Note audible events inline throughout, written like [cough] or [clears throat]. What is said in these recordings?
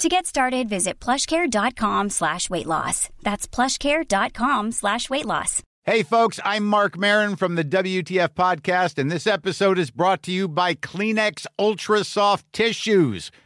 To get started, visit plushcare.com slash weight loss. That's plushcare.com slash weight loss. Hey, folks, I'm Mark Marin from the WTF Podcast, and this episode is brought to you by Kleenex Ultra Soft Tissues,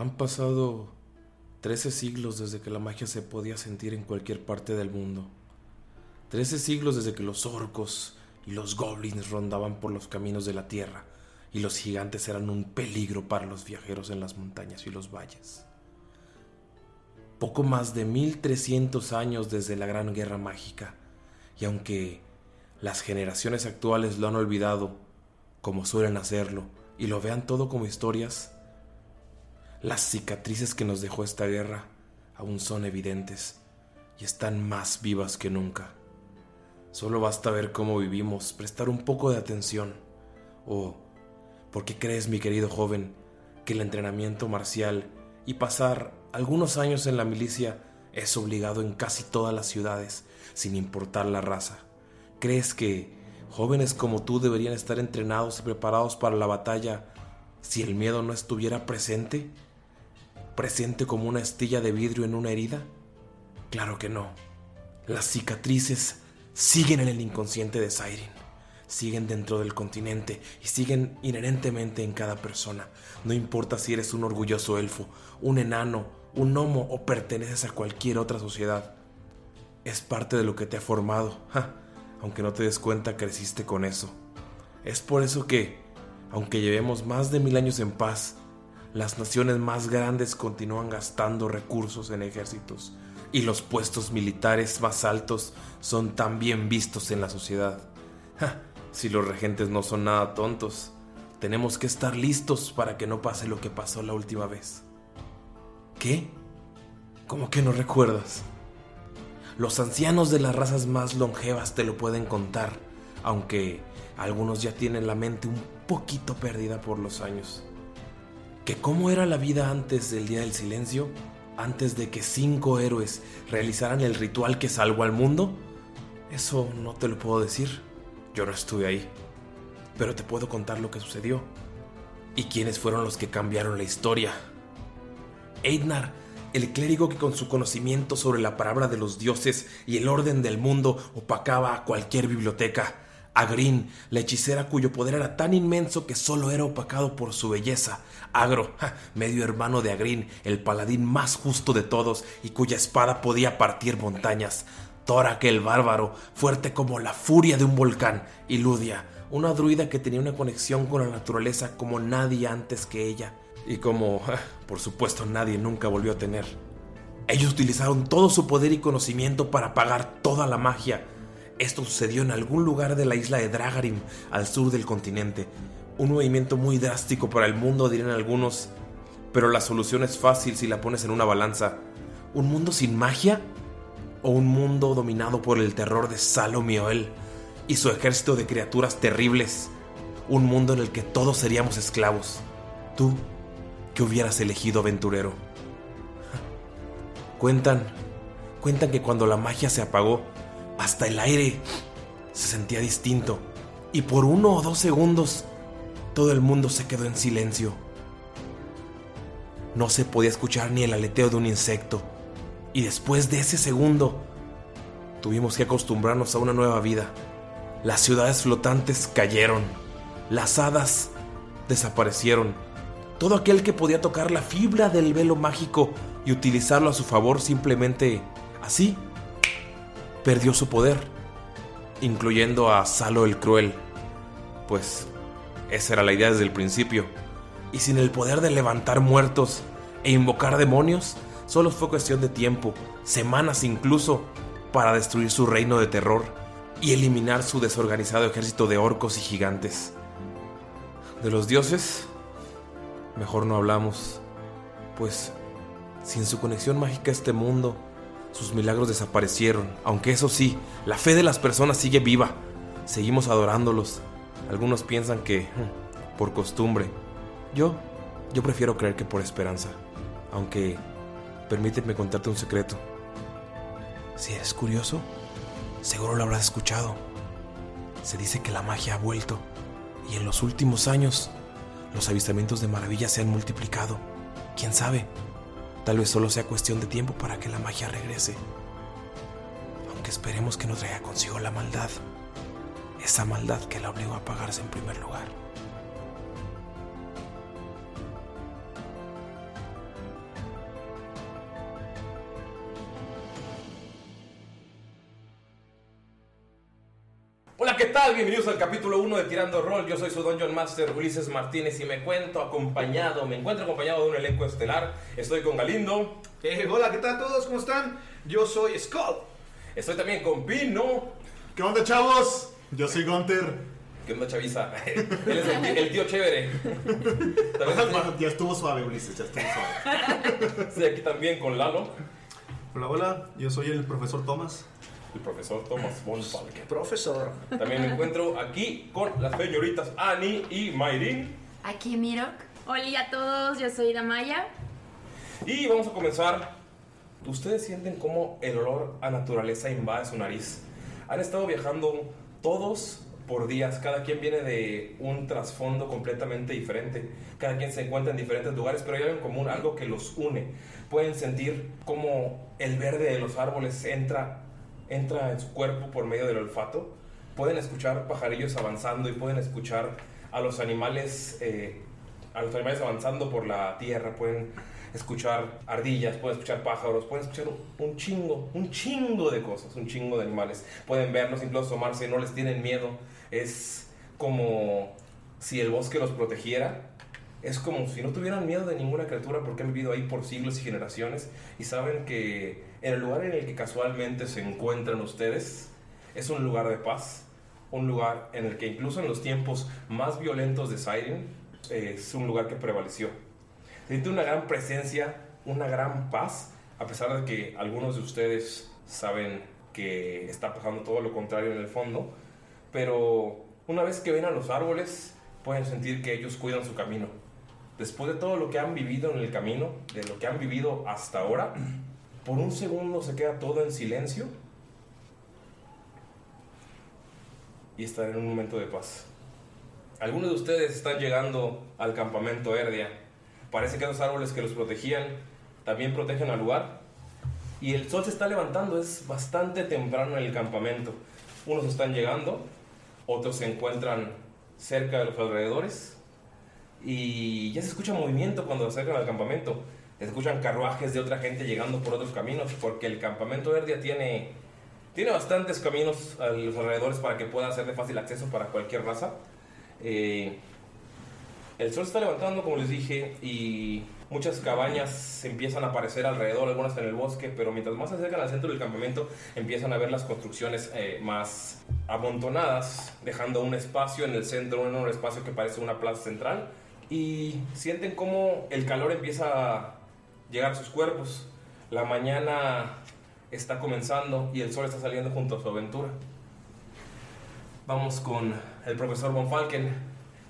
Han pasado 13 siglos desde que la magia se podía sentir en cualquier parte del mundo. 13 siglos desde que los orcos y los goblins rondaban por los caminos de la tierra y los gigantes eran un peligro para los viajeros en las montañas y los valles. Poco más de 1300 años desde la Gran Guerra Mágica, y aunque las generaciones actuales lo han olvidado, como suelen hacerlo, y lo vean todo como historias, las cicatrices que nos dejó esta guerra aún son evidentes y están más vivas que nunca. Solo basta ver cómo vivimos, prestar un poco de atención. O, ¿por qué crees, mi querido joven, que el entrenamiento marcial y pasar algunos años en la milicia es obligado en casi todas las ciudades, sin importar la raza? ¿Crees que jóvenes como tú deberían estar entrenados y preparados para la batalla si el miedo no estuviera presente? Presente como una estilla de vidrio en una herida? Claro que no. Las cicatrices siguen en el inconsciente de Siren, siguen dentro del continente y siguen inherentemente en cada persona. No importa si eres un orgulloso elfo, un enano, un gnomo o perteneces a cualquier otra sociedad. Es parte de lo que te ha formado, aunque no te des cuenta creciste con eso. Es por eso que, aunque llevemos más de mil años en paz, las naciones más grandes continúan gastando recursos en ejércitos y los puestos militares más altos son tan bien vistos en la sociedad. si los regentes no son nada tontos, tenemos que estar listos para que no pase lo que pasó la última vez. ¿Qué? ¿Cómo que no recuerdas? Los ancianos de las razas más longevas te lo pueden contar, aunque algunos ya tienen la mente un poquito perdida por los años que cómo era la vida antes del Día del Silencio, antes de que cinco héroes realizaran el ritual que salvó al mundo, eso no te lo puedo decir. Yo no estuve ahí. Pero te puedo contar lo que sucedió. Y quiénes fueron los que cambiaron la historia. Eidnar, el clérigo que con su conocimiento sobre la palabra de los dioses y el orden del mundo opacaba a cualquier biblioteca. Agrin, la hechicera cuyo poder era tan inmenso que solo era opacado por su belleza. Agro, medio hermano de Agrin, el paladín más justo de todos y cuya espada podía partir montañas. Torak el bárbaro, fuerte como la furia de un volcán. Y Ludia, una druida que tenía una conexión con la naturaleza como nadie antes que ella. Y como, por supuesto, nadie nunca volvió a tener. Ellos utilizaron todo su poder y conocimiento para apagar toda la magia Esto sucedió en algún lugar de la isla de Dragarim, al sur del continente. Un movimiento muy drástico para el mundo, dirían algunos, pero la solución es fácil si la pones en una balanza. ¿Un mundo sin magia? ¿O un mundo dominado por el terror de Salomioel y su ejército de criaturas terribles? Un mundo en el que todos seríamos esclavos. ¿Tú qué hubieras elegido, aventurero? [laughs] Cuentan, cuentan que cuando la magia se apagó, hasta el aire se sentía distinto. Y por uno o dos segundos, todo el mundo se quedó en silencio. No se podía escuchar ni el aleteo de un insecto. Y después de ese segundo, tuvimos que acostumbrarnos a una nueva vida. Las ciudades flotantes cayeron. Las hadas desaparecieron. Todo aquel que podía tocar la fibra del velo mágico y utilizarlo a su favor simplemente así perdió su poder, incluyendo a Salo el Cruel, pues esa era la idea desde el principio. Y sin el poder de levantar muertos e invocar demonios, solo fue cuestión de tiempo, semanas incluso, para destruir su reino de terror y eliminar su desorganizado ejército de orcos y gigantes. De los dioses, mejor no hablamos, pues sin su conexión mágica a este mundo, sus milagros desaparecieron, aunque eso sí, la fe de las personas sigue viva. Seguimos adorándolos. Algunos piensan que hmm, por costumbre. Yo, yo prefiero creer que por esperanza. Aunque, permíteme contarte un secreto. Si eres curioso, seguro lo habrás escuchado. Se dice que la magia ha vuelto y en los últimos años los avistamientos de maravillas se han multiplicado. ¿Quién sabe? Tal vez solo sea cuestión de tiempo para que la magia regrese. Aunque esperemos que no traiga consigo la maldad. Esa maldad que la obligó a apagarse en primer lugar. Bienvenidos al capítulo 1 de Tirando Roll. Yo soy su Dungeon Master Ulises Martínez y me cuento acompañado, me encuentro acompañado de un elenco estelar. Estoy con Galindo, Eh, hola, ¿qué tal todos? ¿Cómo están? Yo soy Skull. estoy también con Pino. ¿Qué onda, chavos? Yo soy Gunter. ¿Qué onda, chaviza? [laughs] Él es el, tío- el tío chévere. [laughs] También estoy- Ya estuvo suave, Ulises, ya estuvo suave. [laughs] estoy aquí también con Lalo, Hola, hola, yo soy el profesor Thomas. El profesor Thomas von Falken. Profesor. También me encuentro aquí con las señoritas Annie y Mayrin. Aquí Mirok. Hola a todos, yo soy Damaya. Y vamos a comenzar. ¿Ustedes sienten cómo el olor a naturaleza invade su nariz? Han estado viajando todos por días, cada quien viene de un trasfondo completamente diferente, cada quien se encuentra en diferentes lugares, pero hay algo en común, algo que los une. Pueden sentir cómo el verde de los árboles entra, entra en su cuerpo por medio del olfato. Pueden escuchar pajarillos avanzando y pueden escuchar a los animales, eh, a los animales avanzando por la tierra. Pueden escuchar ardillas, pueden escuchar pájaros, pueden escuchar un chingo, un chingo de cosas, un chingo de animales. Pueden verlos, incluso asomarse, no les tienen miedo. Es como si el bosque los protegiera. Es como si no tuvieran miedo de ninguna criatura porque han vivido ahí por siglos y generaciones y saben que el lugar en el que casualmente se encuentran ustedes es un lugar de paz, un lugar en el que incluso en los tiempos más violentos de Siren eh, es un lugar que prevaleció. Siente una gran presencia, una gran paz, a pesar de que algunos de ustedes saben que está pasando todo lo contrario en el fondo, pero una vez que ven a los árboles pueden sentir que ellos cuidan su camino. Después de todo lo que han vivido en el camino, de lo que han vivido hasta ahora, por un segundo se queda todo en silencio y están en un momento de paz. Algunos de ustedes están llegando al campamento Erdia. Parece que los árboles que los protegían también protegen al lugar. Y el sol se está levantando, es bastante temprano en el campamento. Unos están llegando, otros se encuentran cerca de los alrededores. Y ya se escucha movimiento cuando se acercan al campamento. Escuchan carruajes de otra gente llegando por otros caminos, porque el campamento Erdia tiene, tiene bastantes caminos a los alrededores para que pueda ser de fácil acceso para cualquier raza. Eh, el sol se está levantando, como les dije, y muchas cabañas empiezan a aparecer alrededor, algunas en el bosque, pero mientras más se acercan al centro del campamento empiezan a ver las construcciones eh, más amontonadas, dejando un espacio en el centro, un espacio que parece una plaza central, y sienten como el calor empieza llegar a sus cuerpos. La mañana está comenzando y el sol está saliendo junto a su aventura. Vamos con el profesor Von Falken,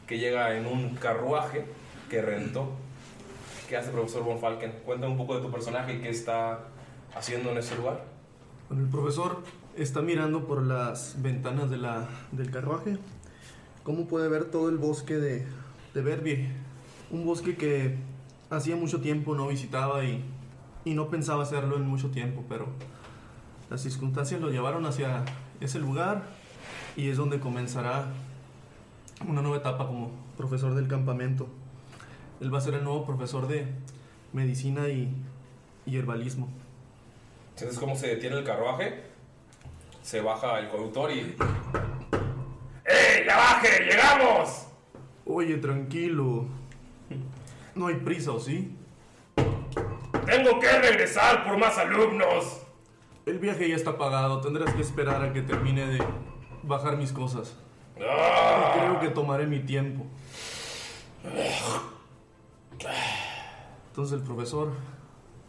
que llega en un carruaje que rentó. ¿Qué hace profesor Von Falken? Cuéntame un poco de tu personaje y qué está haciendo en ese lugar. Bueno, el profesor está mirando por las ventanas de la, del carruaje. ¿Cómo puede ver todo el bosque de, de Verbier? Un bosque que hacía mucho tiempo no visitaba y, y no pensaba hacerlo en mucho tiempo, pero las circunstancias lo llevaron hacia ese lugar y es donde comenzará una nueva etapa como profesor del campamento. Él va a ser el nuevo profesor de medicina y, y herbalismo. Entonces, cómo se detiene el carruaje, se baja el conductor y. ¡Ey, ya baje! ¡Llegamos! Oye, tranquilo. No hay prisa, ¿o sí? ¡Tengo que regresar por más alumnos! El viaje ya está pagado. Tendrás que esperar a que termine de bajar mis cosas. Ah. Creo que tomaré mi tiempo. Entonces el profesor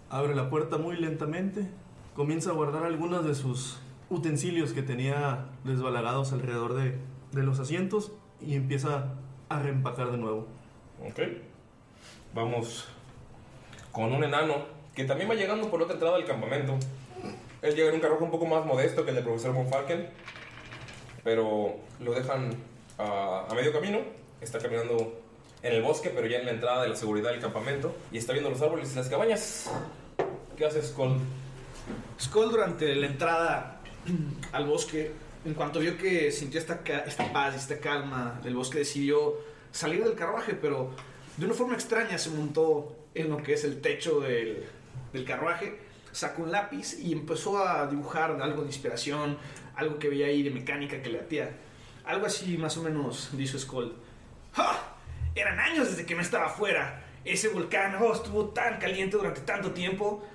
abre la puerta muy lentamente, comienza a guardar algunos de sus utensilios que tenía desbalagados alrededor de, de los asientos y empieza a reempacar de nuevo. Ok. Vamos con un enano que también va llegando por otra entrada del campamento. Él llega en un carruaje un poco más modesto que el del profesor Von Falken, pero lo dejan a, medio camino. Está caminando en el bosque, pero ya en la entrada de la seguridad del campamento. Y está viendo los árboles y las cabañas. ¿Qué haces, Skull? Skull durante la entrada [clears throat] al bosque, en cuanto vio que sintió esta, esta paz y esta calma del bosque, decidió salir del carruaje, pero de una forma extraña se montó en lo que es el techo del, carruaje, sacó un lápiz y empezó a dibujar algo de inspiración, algo que veía ahí de mecánica que le atía. Algo así más o menos dijo Skull. ¡Ja! Eran años desde que no estaba afuera. Ese volcán oh, estuvo tan caliente durante tanto tiempo.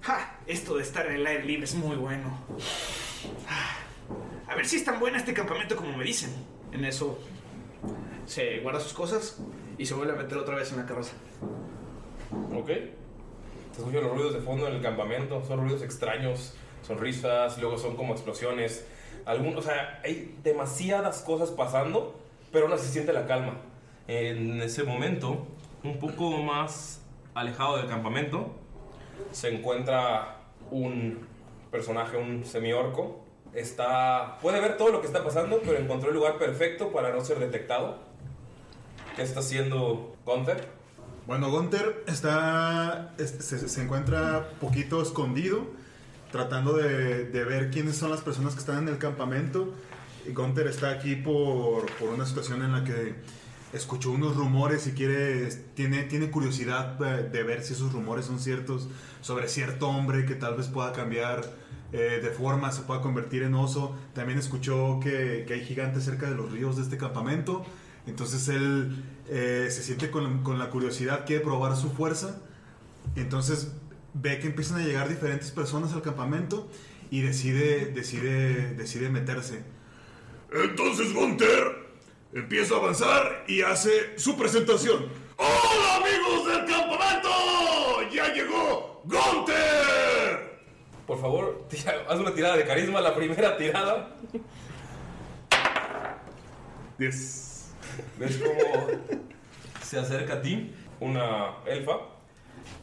¡Ja! Esto de estar en el aire libre es muy bueno. Ah, A ver si es tan buena este campamento como me dicen. En eso se guarda sus cosas y se vuelve a meter otra vez en la carroza. Ok. Se escuchan los ruidos de fondo en el campamento. Son ruidos extraños, son risas, luego son como explosiones. O sea, hay demasiadas cosas pasando, pero aún así se siente la calma. En ese momento, un poco más alejado del campamento, se encuentra un personaje, un semiorco. Está, puede ver todo lo que está pasando, pero encontró el lugar perfecto para no ser detectado. ¿Qué está haciendo Gunther? Bueno, Gunther está, es- se, se encuentra poquito escondido, tratando de, de ver quiénes son las personas que están en el campamento. Y Gunther está aquí por, por una situación en la que escuchó unos rumores y quiere, tiene, tiene curiosidad de, de ver si esos rumores son ciertos sobre cierto hombre que tal vez pueda cambiar eh, de forma, se pueda convertir en oso. También escuchó que, que hay gigantes cerca de los ríos de este campamento. Entonces él eh, se siente con, con la curiosidad, quiere probar su fuerza. Entonces ve que empiezan a llegar diferentes personas al campamento y decide, decide, decide meterse. Entonces Gunther empieza a avanzar y hace su presentación. ¡Hola amigos del campamento! ¡Ya llegó Gunther! Por favor, tira- haz una tirada de carisma, la primera tirada. 10. ¿Ves cómo se acerca a ti una elfa?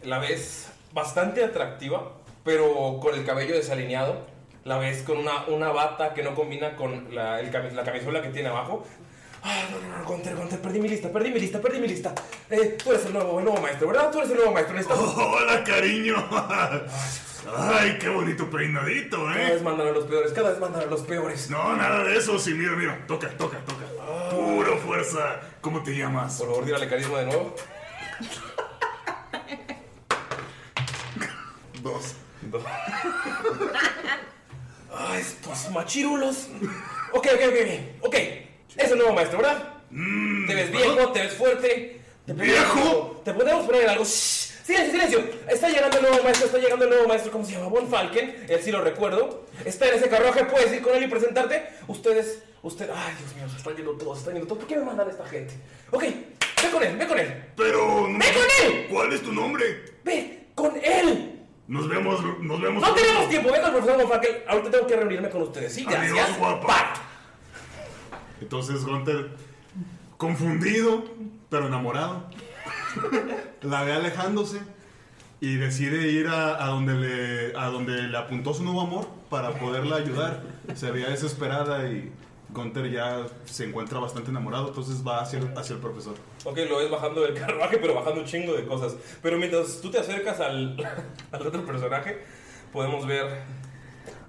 La ves bastante atractiva, pero con el cabello desalineado. La ves con una, una bata que no combina con la, el la camisola que tiene abajo. Ah, no, no, no, Gunter, Gunter, perdí mi lista, perdí mi lista, perdí mi lista. Eh, tú eres el nuevo, el nuevo maestro, ¿verdad? Tú eres el nuevo maestro. Necesitamos... [laughs] ¡Hola, cariño! ¡Ay, qué bonito peinadito, Cada eh! vez mandan a los peores, cada vez mandan a los peores. No, nada de eso, sí, mira, mira. Toca, toca, toca. Puro fuerza. ¿Cómo te llamas? Por favor, tírale carisma de nuevo. [laughs] Dos. Dos. [laughs] Ah, estos machirulos. Ok, ok, ok, ok. Es el nuevo maestro, ¿verdad? te ves viejo, te ves fuerte. Te ¿Viejo? Te podemos poner en algo. Shh. Silencio, silencio. Está llegando el nuevo maestro, está llegando el nuevo maestro. ¿Cómo se llama? Von Falken. Él sí lo recuerdo. Está en ese carruaje. Puedes ir con él y presentarte. Ustedes, usted. Ay, Dios mío, se están yendo todos, se están yendo todos. ¿Por qué me mandan a esta gente? Ok, ve con él, ve con él. Pero. ¡Ve con él! ¿Cuál es tu nombre? ¡Ve con él! Nos vemos, nos vemos. No tenemos tiempo. Venga, profesor Von Falken. Ahorita tengo que reunirme con ustedes. Sí, Adiós, gracias. guapa. Bye. Entonces Gunter, confundido, pero enamorado, la ve alejándose y decide ir a, donde le, a donde le apuntó su nuevo amor para poderla ayudar. Se veía desesperada y Gunter ya se encuentra bastante enamorado, entonces va hacia, hacia el profesor. Ok, lo ves bajando del carruaje, pero bajando un chingo de cosas. Pero mientras tú te acercas al, [laughs] al otro personaje, podemos ver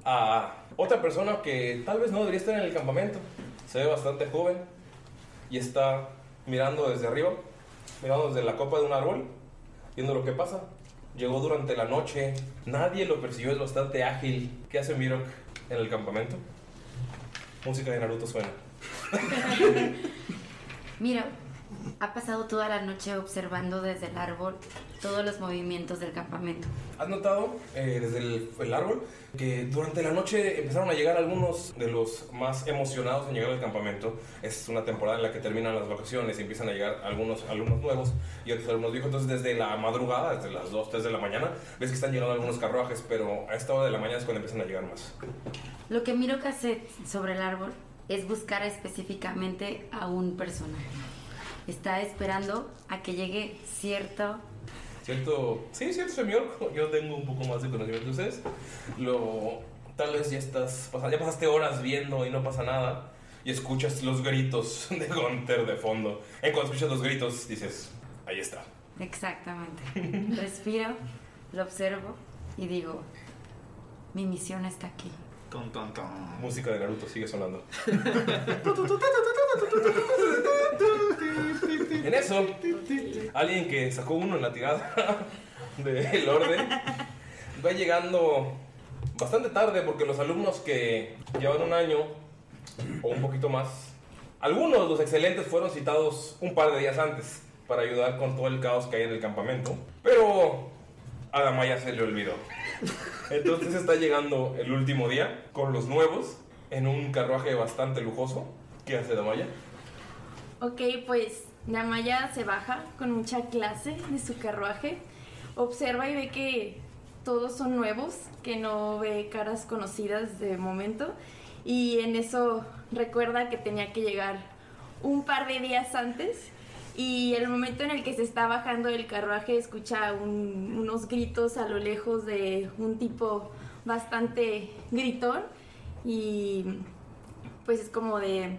a otra persona que tal vez no debería estar en el campamento. Se ve bastante joven y está mirando desde arriba, mirando desde la copa de un árbol, viendo lo que pasa. Llegó durante la noche, nadie lo persiguió, es bastante ágil. ¿Qué hace Mirok en el campamento? Música de Naruto suena. [laughs] Mira, ha pasado toda la noche observando desde el árbol todos los movimientos del campamento. ¿Has notado eh, desde el, el árbol que durante la noche empezaron a llegar algunos de los más emocionados en llegar al campamento? Es una temporada en la que terminan las vacaciones y empiezan a llegar algunos alumnos nuevos y otros alumnos viejos. Entonces, desde la madrugada, desde las 2, 3 de la mañana, ves que están llegando algunos carruajes, pero a esta hora de la mañana es cuando empiezan a llegar más. Lo que miro que hace sobre el árbol es buscar específicamente a un personaje. Está esperando a que llegue cierto ¿Cierto? Sí, cierto, señor. Yo tengo un poco más de conocimiento de ustedes. Lo, tal vez ya estás, ya pasaste horas viendo y no pasa nada. Y escuchas los gritos [laughs] de Gunter de fondo. En cuanto escuchas los gritos, dices, ahí está. Exactamente. Respiro, lo observo y digo, mi misión está aquí. Música de Naruto sigue sonando. [laughs] En eso, alguien que sacó uno en la tirada [laughs] del orden va llegando bastante tarde porque los alumnos que llevan un año o un poquito más, algunos los excelentes fueron citados un par de días antes para ayudar con todo el caos que hay en el campamento, pero a Damaya se le olvidó. Entonces está llegando el último día con los nuevos en un carruaje bastante lujoso. ¿Qué hace Damaya? Ok, pues Namaya se baja con mucha clase de su carruaje, observa y ve que todos son nuevos, que no ve caras conocidas de momento, y en eso recuerda que tenía que llegar un par de días antes. Y el momento en el que se está bajando del carruaje escucha un- unos gritos a lo lejos de un tipo bastante gritón y pues es como de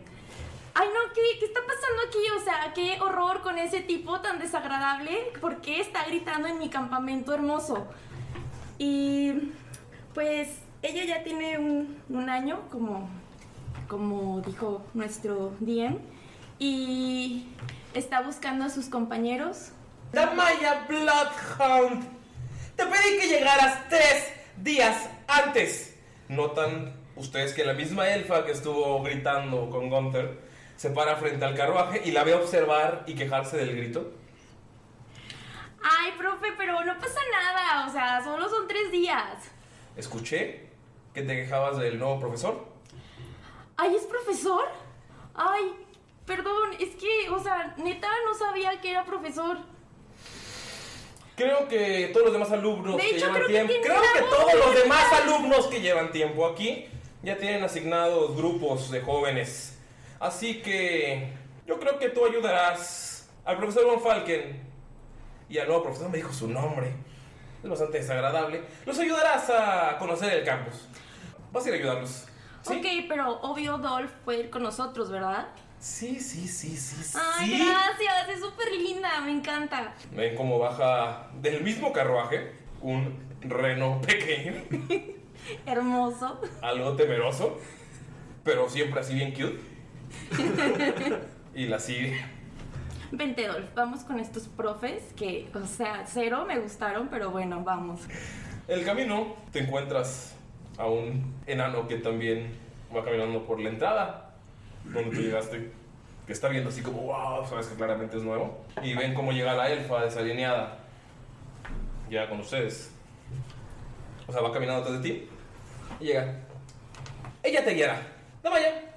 Ay, no, ¿qué, ¿qué está pasando aquí? O sea, qué horror con ese tipo tan desagradable. ¿Por qué está gritando en mi campamento hermoso? Y pues ella ya tiene un, un año, como, como dijo nuestro DM, y está buscando a sus compañeros. Damaya Bloodhound, te pedí que llegaras tres días antes. Notan ustedes que la misma elfa que estuvo gritando con Gunther se para frente al carruaje y la ve observar y quejarse del grito. Ay, profe, pero no pasa nada. O sea, solo son tres días. Escuché que te quejabas del nuevo profesor. Ay, ¿es profesor? Ay, perdón, es que, o sea, neta no sabía que era profesor. Creo que todos los demás alumnos De que hecho, llevan creo tiempo. Creo que todos los de demás alumnos que llevan tiempo aquí ya tienen asignados grupos de jóvenes. Así que yo creo que tú ayudarás al profesor Von Falken y al nuevo profesor, me dijo su nombre. Es bastante desagradable. Los ayudarás a conocer el campus. Vas a ir a ayudarlos. Ok, pero obvio Dolph puede ir con nosotros, ¿verdad? Sí, sí, sí, sí. Ay, sí. gracias, es súper linda, me encanta. Ven cómo baja del mismo carruaje un reno pequeño. [laughs] Hermoso. algo temeroso, pero siempre así bien cute. [laughs] Y la sigue. Vente, Dolph, vamos con estos profes que, o sea, cero me gustaron, pero bueno, vamos. El camino te encuentras a un enano que también va caminando por la entrada donde tú llegaste, que está viendo así como, wow, sabes que claramente es nuevo. Y ven cómo llega la elfa desalineada. llega con ustedes. O sea, va caminando detrás de ti y llega. Ella te guiará. Damaya,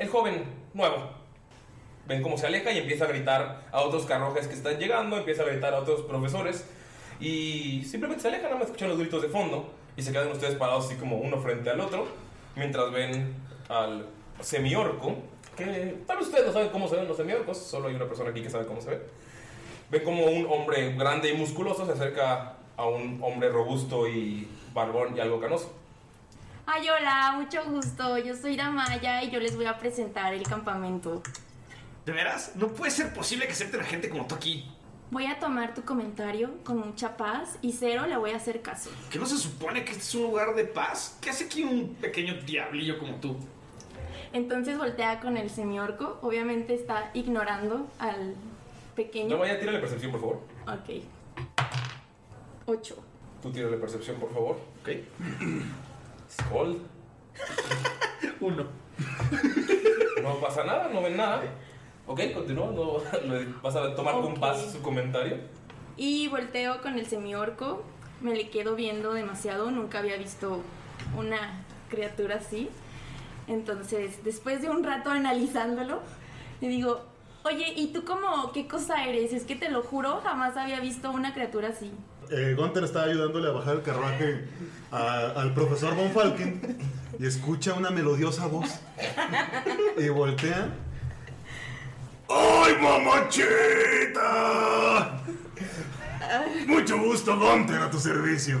el joven nuevo. Ven cómo se aleja y empieza a gritar a otros carruajes que están llegando, empieza a gritar a otros profesores y simplemente se aleja, nada más escuchan los gritos de fondo y se quedan ustedes parados así como uno frente al otro mientras ven al semiorco, que tal vez ustedes no saben cómo se ven los semiorcos, solo hay una persona aquí que sabe cómo se ve. Ven como un hombre grande y musculoso se acerca a un hombre robusto y barbón y algo canoso. Ay, hola, mucho gusto. Yo soy Damaya y yo les voy a presentar el campamento. ¿De veras? No puede ser posible que acepten a gente como tú aquí. Voy a tomar tu comentario con mucha paz y cero le voy a hacer caso. ¿Que no se supone que este es un lugar de paz? ¿Qué hace aquí un pequeño diablillo como tú? Entonces voltea con el semiorco. Obviamente está ignorando al pequeño. Damaya, tírale percepción, por favor. Ok. Ocho. Tú tírale percepción, por favor. Ok. Skull. [laughs] Uno. No pasa nada, no ven nada. Ok, continúa. No, vas a tomar con paz su comentario. Y volteo con el semiorco. Me le quedo viendo demasiado. Nunca había visto una criatura así. Entonces, después de un rato analizándolo, le digo, oye, ¿y tú cómo qué cosa eres? Es que te lo juro, jamás había visto una criatura así. Eh, Gunther está ayudándole a bajar el carruaje a- al profesor Von Falken y escucha una melodiosa voz y voltea. ¡Ay, mamachita! Mucho gusto, Gunter, a tu servicio.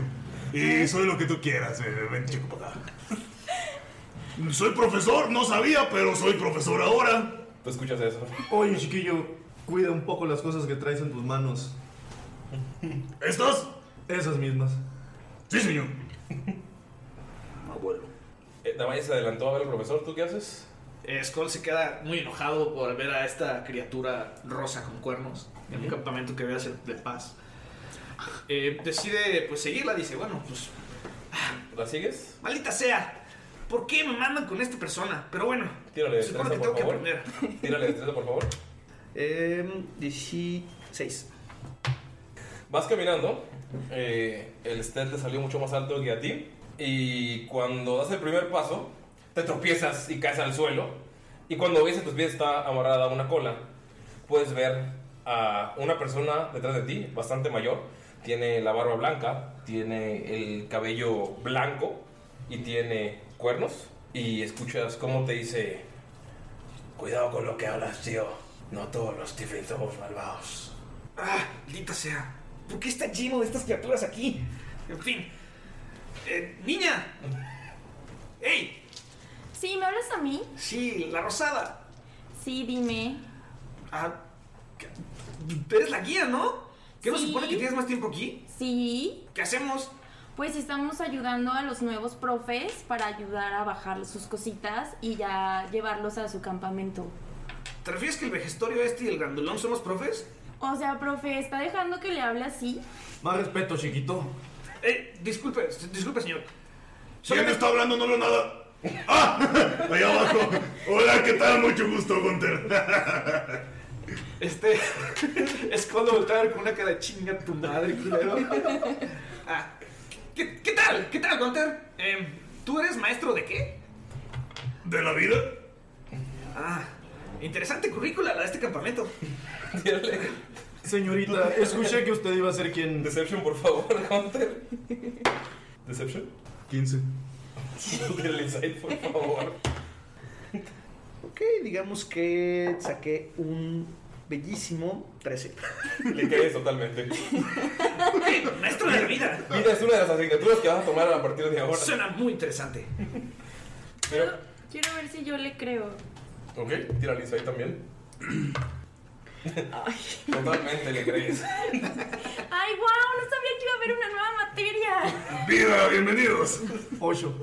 Y soy lo que tú quieras. eh, ven, chico, para acá. Soy profesor, no sabía, pero soy profesor ahora. Tú escuchas eso. Oye, chiquillo, cuida un poco las cosas que traes en tus manos. [laughs] ¿Estas? Esas mismas. Sí, señor. [laughs] Abuelo. Eh, Damaya se adelantó a ver al profesor. ¿Tú qué haces? Eh, Skull se queda muy enojado por ver a esta criatura rosa con cuernos en un campamento que debe ser de paz. Eh, decide pues seguirla, dice, bueno, pues ¿La sigues? maldita sea, ¿por qué me mandan con esta persona? Pero bueno, Tírale destreza, que por tengo que favor. aprender. Tírale destreza, por favor. [laughs] Eh, 16. Vas caminando, eh, el stealth te salió mucho más alto que a ti. Y cuando das el primer paso, te tropiezas y caes al suelo. Y cuando ves a tus pies está amarrada una cola, puedes ver a una persona detrás de ti, bastante mayor. Tiene la barba blanca, tiene el cabello blanco y tiene cuernos. Y escuchas cómo te dice: Cuidado con lo que hablas, tío. No todos los Tiflins somos malvados. Ah, maldita sea. ¿Por qué está lleno de estas criaturas aquí? En fin. Eh, niña. ¡Ey! Sí, ¿me hablas a mí? Sí, la rosada. Sí, dime. Ah, eres la guía, ¿no? ¿Qué no se Sí. supone que tienes más tiempo aquí? Sí. ¿Qué hacemos? Pues estamos ayudando a los nuevos profes para ayudar a bajar sus cositas y ya llevarlos a su campamento. ¿Te refieres que el vejestorio este y el grandulón son los profes? O sea, profe, ¿está dejando que le hable así? Más respeto, chiquito. Eh, disculpe, disculpe, señor. ¿Quién está hablando? No veo nada. ¡Ah! [laughs] Allá abajo. Hola, ¿qué tal? Mucho gusto, Gunter. [laughs] Este. [laughs] es cuando voltea a ver con una cara chinga tu madre, culero. Ah, ¿qué, qué tal? ¿Qué tal, Gunter? Eh, ¿Tú eres maestro de qué? ¿De la vida? Ah, interesante currícula la de este campamento. [laughs] Señorita, escuché que usted iba a ser quien. Deception, por favor, Hunter. Deception. 15. El insight, por favor. Ok, digamos que saqué un bellísimo 13. Le crees totalmente. Ok, maestro de la vida. Vida es una de las asignaturas que vas a tomar a partir de ahora. Suena muy interesante. Pero, Quiero ver si yo le creo. Ok, tira el insight también. Totalmente le crees. ¡Ay, wow! No sabía que iba a haber una nueva materia. Vida, bienvenidos. 8.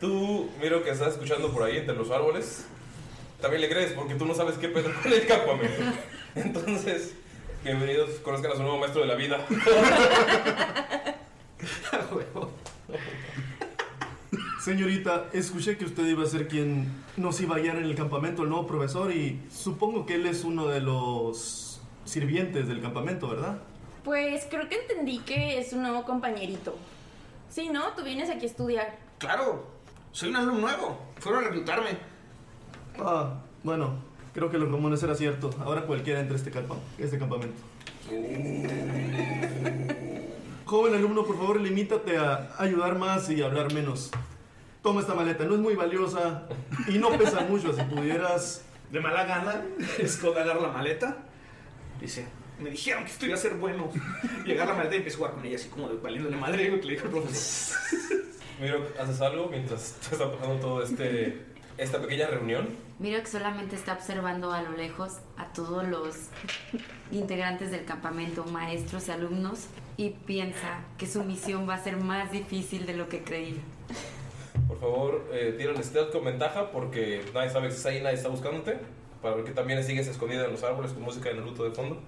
Tú, miro que estás escuchando por ahí entre los árboles. También le crees porque tú no sabes qué pedo con el campamento. Entonces, bienvenidos, conozcan a su nuevo maestro de la vida. [laughs] Señorita, escuché que usted iba a ser quien nos iba a guiar en el campamento, el nuevo profesor, y supongo que él es uno de los sirvientes del campamento, ¿verdad? Pues creo que entendí que es un nuevo compañerito. Sí, ¿no? Tú vienes aquí a estudiar. Claro, soy un alumno nuevo. Fueron a reclutarme. Ah, bueno, creo que los rumores era cierto. Ahora cualquiera entra a este, este campamento. [laughs] Joven alumno, por favor, limítate a ayudar más y hablar menos. Toma esta maleta, no es muy valiosa y no pesa mucho. Si pudieras. De mala gana, agarra la maleta. Dice, me dijeron que esto iba a ser bueno. Y agarra la maleta y empieza a jugar con ella, así como de valiéndole madre lo que le dijo el profesor. Miro, ¿haces algo mientras te está pasando todo este esta pequeña reunión? Miro que solamente está observando a lo lejos a todos los integrantes del campamento, maestros y alumnos, y piensa que su misión va a ser más difícil de lo que creía. Por favor, eh, tira el stealth con ventaja porque nadie sabe que estás ahí, nadie está buscándote. Para ver que también sigues escondida en los árboles con música de Naruto de fondo.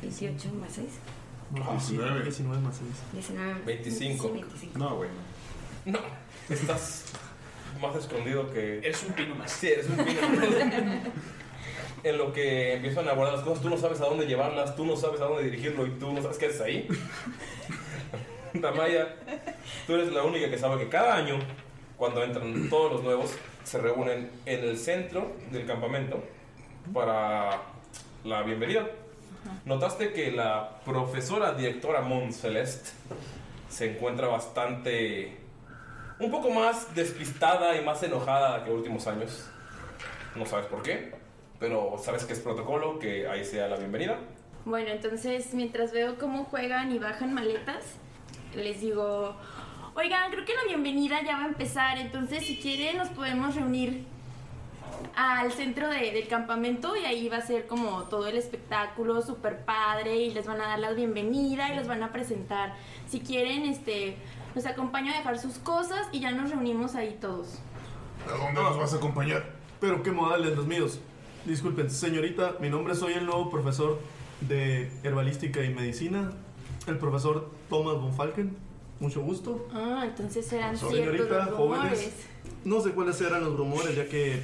18 más 6. Ah, 19. 19 más 6. 19. 25. Sí, 25. No, güey. No, estás más escondido que. Eres un pino más. Sí, eres un pino [laughs] En lo que empiezan a guardar las cosas, tú no sabes a dónde llevarlas, tú no sabes a dónde dirigirlo y tú no sabes qué haces ahí. [laughs] Damaya, tú eres la única que sabe que cada año, cuando entran todos los nuevos, se reúnen en el centro del campamento para la bienvenida. Notaste que la profesora directora Mon Celeste se encuentra bastante. un poco más despistada y más enojada que últimos años. No sabes por qué, pero sabes que es protocolo que ahí sea la bienvenida. Bueno, entonces mientras veo cómo juegan y bajan maletas, les digo, oigan, creo que la bienvenida ya va a empezar, entonces si quieren nos podemos reunir al centro de- del campamento y ahí va a ser como todo el espectáculo súper padre y les van a dar la bienvenida y los van a presentar. Si quieren, este, los acompaño a dejar sus cosas y ya nos reunimos ahí todos. ¿A dónde nos vas a acompañar? Pero qué modales los míos. Disculpen, señorita, mi nombre soy el nuevo profesor de herbalística y medicina, el profesor Thomas von Falken. Mucho gusto. Ah, entonces eran ciertos Señorita, los jóvenes. rumores. No sé cuáles eran los rumores, ya que,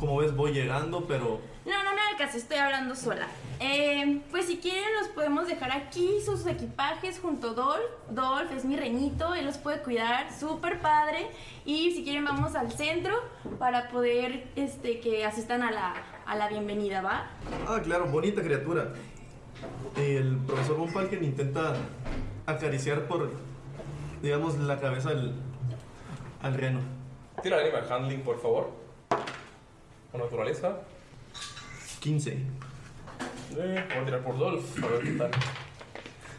como ves, voy llegando, pero No, no me hagas caso, estoy hablando sola. Eh, pues si quieren los podemos dejar aquí, sus equipajes junto a Dolph. Dolph es mi reñito, él los puede cuidar, súper padre. Y si quieren vamos al centro para poder este, que asistan a la, a la bienvenida, ¿va? Ah, claro, bonita criatura. El profesor Von Falken intenta acariciar por, digamos, la cabeza al, al reno. Tira animal handling, por favor. O naturaleza. 15. Eh, voy a tirar por Dolph, a ver qué tal.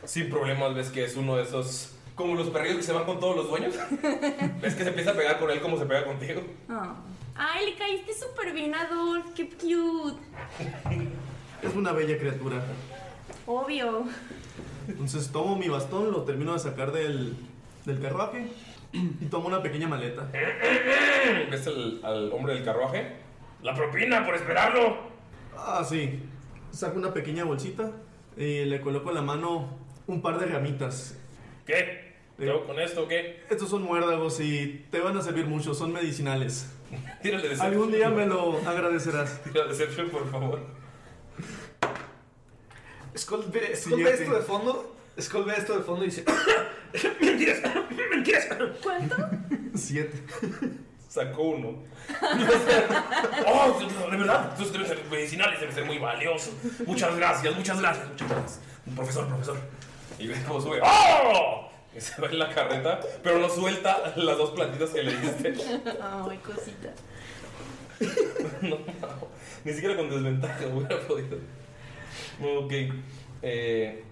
Sin problemas, ves que es uno de esos. Como los perrillos que se van con todos los dueños. [laughs] ves que se empieza a pegar con él como se pega contigo. Ah. Ay, le caíste súper bien a Dolph, qué cute. Es una bella criatura. Obvio. Entonces tomo mi bastón, lo termino de sacar del, del carruaje y tomo una pequeña maleta. ¿Ves al, al hombre del carruaje? ¡La propina por esperarlo! Ah, sí. Saco una pequeña bolsita y le coloco en la mano un par de ramitas. ¿Qué? ¿Qué hago con esto o qué? Estos son muérdagos y te van a servir mucho, son medicinales. [laughs] Tírale Deception. Algún día me lo agradecerás. Tira Deception, por favor. Skull ve, Skull ve Siguiente. esto de fondo. Skull ve esto de fondo y dice: [coughs] ¡Mentiras! [coughs] ¡Mentiras! ¿Cuánto? Siete. Sacó uno. [laughs] ¡Oh, de verdad! Estos deben ser medicinales, deben ser muy valiosos. Muchas gracias, muchas gracias, muchas gracias. Profesor, profesor. Y ves cómo sube. ¡Oh! Y se va en la carreta, pero no suelta [laughs] las dos plantitas que le diste. Ay, cosita. [laughs] No, ni siquiera con desventaja hubiera podido. Ok. Eh,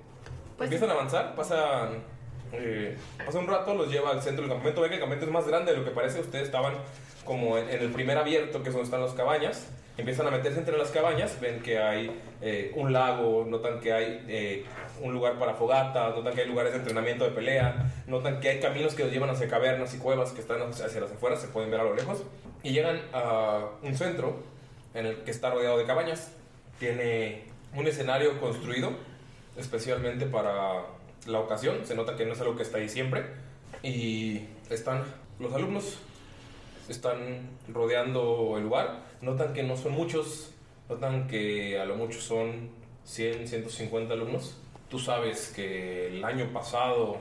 Pues- empiezan a avanzar, pasan. eh, pasa un rato, los lleva al centro del campamento. Ve que el campamento es más grande de lo que parece. Ustedes estaban como en, en el primer abierto, que es donde están las cabañas. Empiezan a meterse entre las cabañas. Ven que hay eh, un lago, notan que hay eh, un lugar para fogatas, notan que hay lugares de entrenamiento de pelea, notan que hay caminos que los llevan hacia cavernas y cuevas que están hacia las afueras, se pueden ver a lo lejos. Y llegan a un centro en el que está rodeado de cabañas. Tiene un escenario construido especialmente para la ocasión. Se nota que no es algo que está ahí siempre. Y están los alumnos, están rodeando el lugar. Notan que no son muchos, notan que a lo mucho son 100, 150 alumnos. Tú sabes que el año pasado,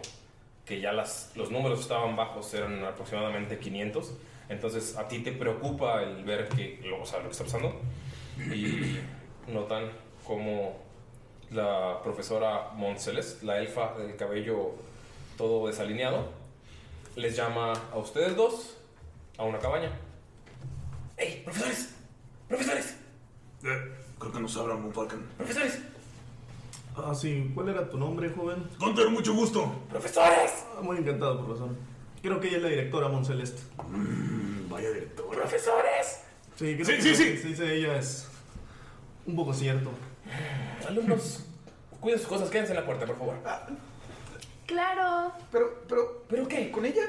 que ya las, los números estaban bajos, eran aproximadamente 500. Entonces a ti te preocupa el ver que, lo- o sea, lo que está pasando. Y [clears throat] notan como la profesora Montcelest, la elfa del cabello todo desalineado, les llama a ustedes dos a una cabaña. ¡Ey, profesores! ¡Profesores! Eh, creo que nos habla Falcon. ¡Profesores! Ah, sí. ¿Cuál era tu nombre, joven? Gunter, mucho gusto. ¡Profesores! Ah, muy encantado, profesor. Creo que ella es la directora Monceleste. vaya directora. ¡Profesores! Sí, creo Sí, que sí, lo sí. que se dice ella es un poco cierto. Alumnos, cuiden sus cosas, quédense en la puerta, por favor. Claro. Pero, pero, ¿Pero qué? ¿con ella?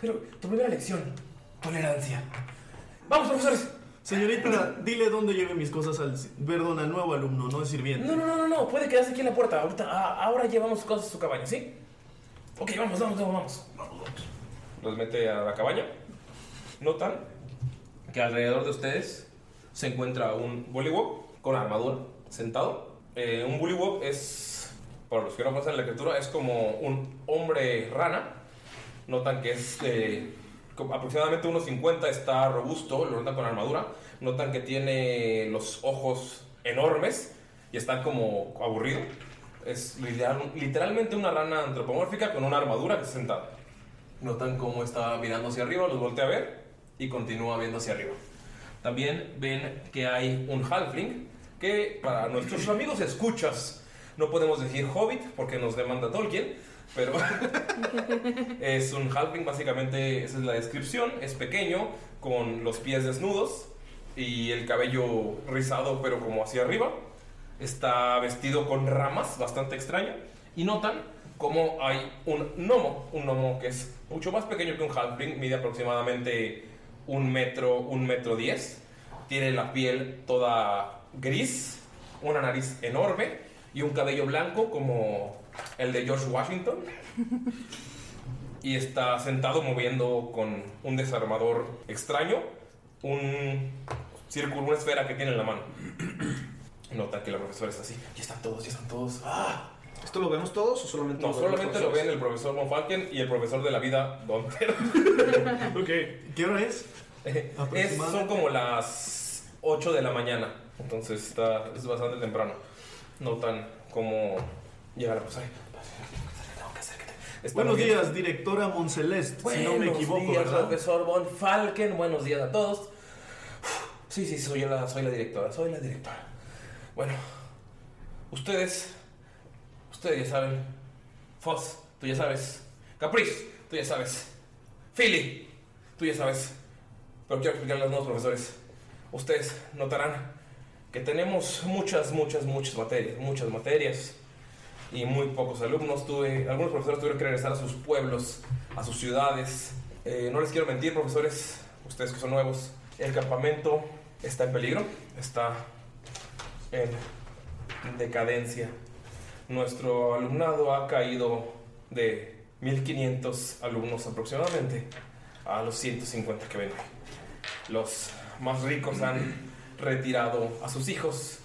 Pero tu primera lección, tolerancia. ¡Vamos, profesores! Señorita, dile dónde lleve mis cosas al... Perdón, al nuevo alumno, no es sirviente. No, no, no, no, no, puede quedarse aquí en la puerta. Ahorita, ah, ahora llevamos sus cosas a su cabaña, ¿sí? Ok, vamos, vamos, vamos, vamos. Vamos. Los mete a la cabaña. Notan que alrededor de ustedes se encuentra un bullywog con armadura sentado. Eh, un bullywog es, para los que no conocen la escritura, es como un hombre rana. Notan que es de aproximadamente unos 50, está robusto, lo notan con armadura. Notan que tiene los ojos enormes y está como aburrido. Es literal- literalmente una rana antropomórfica con una armadura que está sentada. Notan cómo está mirando hacia arriba, los voltea a ver y continúa viendo hacia arriba. También ven que hay un halfling que para nuestros amigos escuchas no podemos decir hobbit porque nos demanda Tolkien, pero [laughs] es un halfling básicamente, esa es la descripción, es pequeño con los pies desnudos y el cabello rizado pero como hacia arriba. Está vestido con ramas, bastante extraño. Y notan cómo hay un gnomo, un gnomo que es mucho más pequeño que un halfling, mide aproximadamente un metro, un metro diez. Tiene la piel toda gris, una nariz enorme y un cabello blanco como el de George Washington. Y está sentado moviendo con un desarmador extraño un círculo, una esfera que tiene en la mano. [clears throat] Nota que la profesora está así. Ya están todos, ya están todos. ¡Ah! ¿Esto lo vemos todos o solamente No, solamente lo ven el profesor Von Falken y el profesor de la vida, Don Ter. [laughs] ok. ¿Qué hora es? Es, Aproximadamente. son como las 8 de la mañana. Entonces está, es bastante temprano. Notan cómo llega la Buenos días, directora Monceleste, si no me Buenos equivoco, días, ¿verdad? profesor Von Falken. Buenos días a todos. Sí, sí, soy la, soy la directora. Soy la directora. Bueno, ustedes, ustedes ya saben. Foss, tú ya sabes. Caprice, tú ya sabes. Philly, tú ya sabes. Pero quiero explicarles a los nuevos profesores. Ustedes notarán que tenemos muchas, muchas, muchas materias. Muchas materias y muy pocos alumnos. Tuve, algunos profesores tuvieron que regresar a sus pueblos, a sus ciudades. Eh, no les quiero mentir, profesores, ustedes que son nuevos, el campamento está en peligro, está en decadencia. Nuestro alumnado ha caído de 1500 alumnos aproximadamente a los 150 que ven. Los más ricos han retirado a sus hijos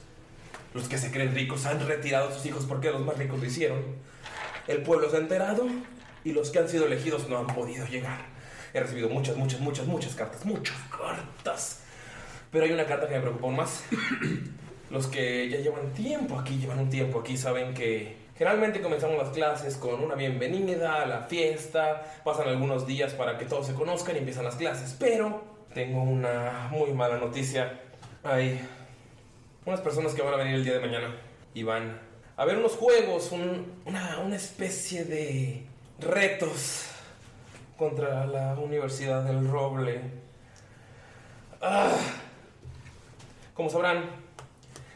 los que se creen ricos han retirado a sus hijos porque los más ricos lo hicieron. El pueblo se ha enterado y los que han sido elegidos no han podido llegar. He recibido muchas, muchas, muchas, muchas cartas. Muchas cartas. Pero hay una carta que me preocupa aún más. [clears throat] Los que ya llevan tiempo aquí, llevan un tiempo aquí, saben que generalmente comenzamos las clases con una bienvenida a la fiesta. Pasan algunos días para que todos se conozcan y empiezan las clases. Pero tengo una muy mala noticia. Hay unas personas que van a venir el día de mañana y van a ver unos juegos, un- una, una especie de retos contra la Universidad del Roble. Ah. Como sabrán,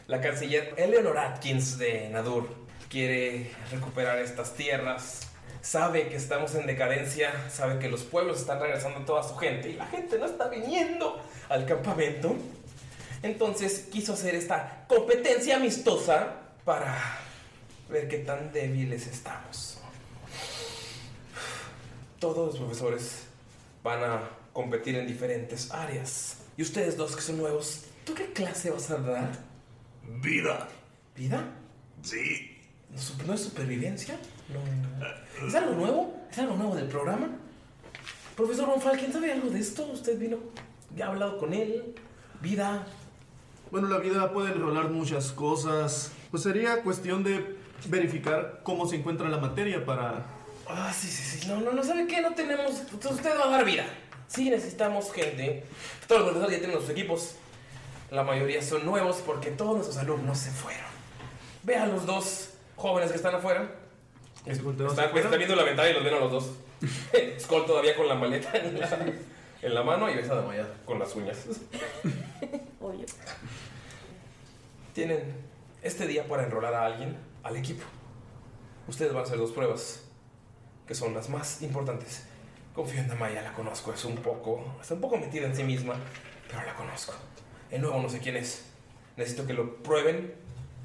la canciller Eleanor Atkins de Nadur quiere recuperar estas tierras. Sabe que estamos en decadencia, sabe que los pueblos están regresando toda su gente y la gente no está viniendo al campamento. Entonces quiso hacer esta competencia amistosa para ver qué tan débiles estamos. todos los profesores van a competir en diferentes áreas. Y ustedes dos que son nuevos, ¿tú qué clase vas a dar? Vida. ¿Vida? Sí. ¿No es- ¿No es supervivencia? No. ¿Es algo nuevo? ¿Es algo nuevo del programa? Profesor Von Falken, ¿sabe algo de esto? ¿Usted vino? ¿Ya ha hablado con él? ¿Vida? Bueno, la vida puede enrolar muchas cosas. Pues sería cuestión de verificar cómo se encuentra la materia para... Ah, sí, sí, sí. No, no, no, ¿sabe qué? No tenemos... Usted va a dar vida. Sí, necesitamos gente. Todos los profesores ya tienen sus equipos. La mayoría son nuevos porque todos nuestros alumnos se fueron. Ve a los dos jóvenes que están afuera. Están, están viendo la ventana y los ven a los dos. [laughs] Skull todavía con la maleta [laughs] en la, mano y ves a Damaya con las uñas. [laughs] Obvio. Tienen este día para enrolar a alguien al equipo. Ustedes van a hacer dos pruebas, que son las más importantes. Confío en Damaya, la conozco, es un poco, está un poco metida en sí misma, pero la conozco. El nuevo no sé quién es. Necesito que lo prueben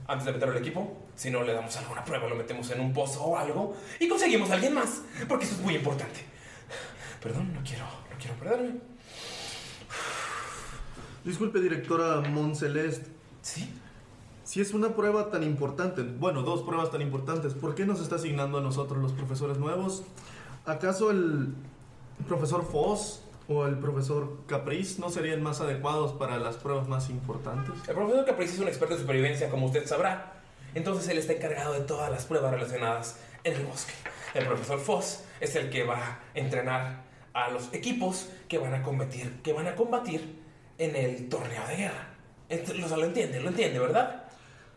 antes de meterlo al equipo. Si no, le damos alguna prueba, lo metemos en un pozo o algo y conseguimos a alguien más, porque eso es muy importante. Perdón, no quiero, no quiero perderme. Disculpe, directora Monceleste. ¿Sí? Si es una prueba tan importante, bueno, dos pruebas tan importantes, ¿por qué nos está asignando a nosotros los profesores nuevos? ¿Acaso el profesor Foss o el profesor Caprice no serían más adecuados para las pruebas más importantes? El profesor Caprice es un experto en supervivencia, como usted sabrá. Entonces él está encargado de todas las pruebas relacionadas en el bosque. El profesor Foss es el que va a entrenar a los equipos que van a combatir, que van a combatir en el torneo de guerra. O sea, lo entiende, lo entiende, ¿verdad?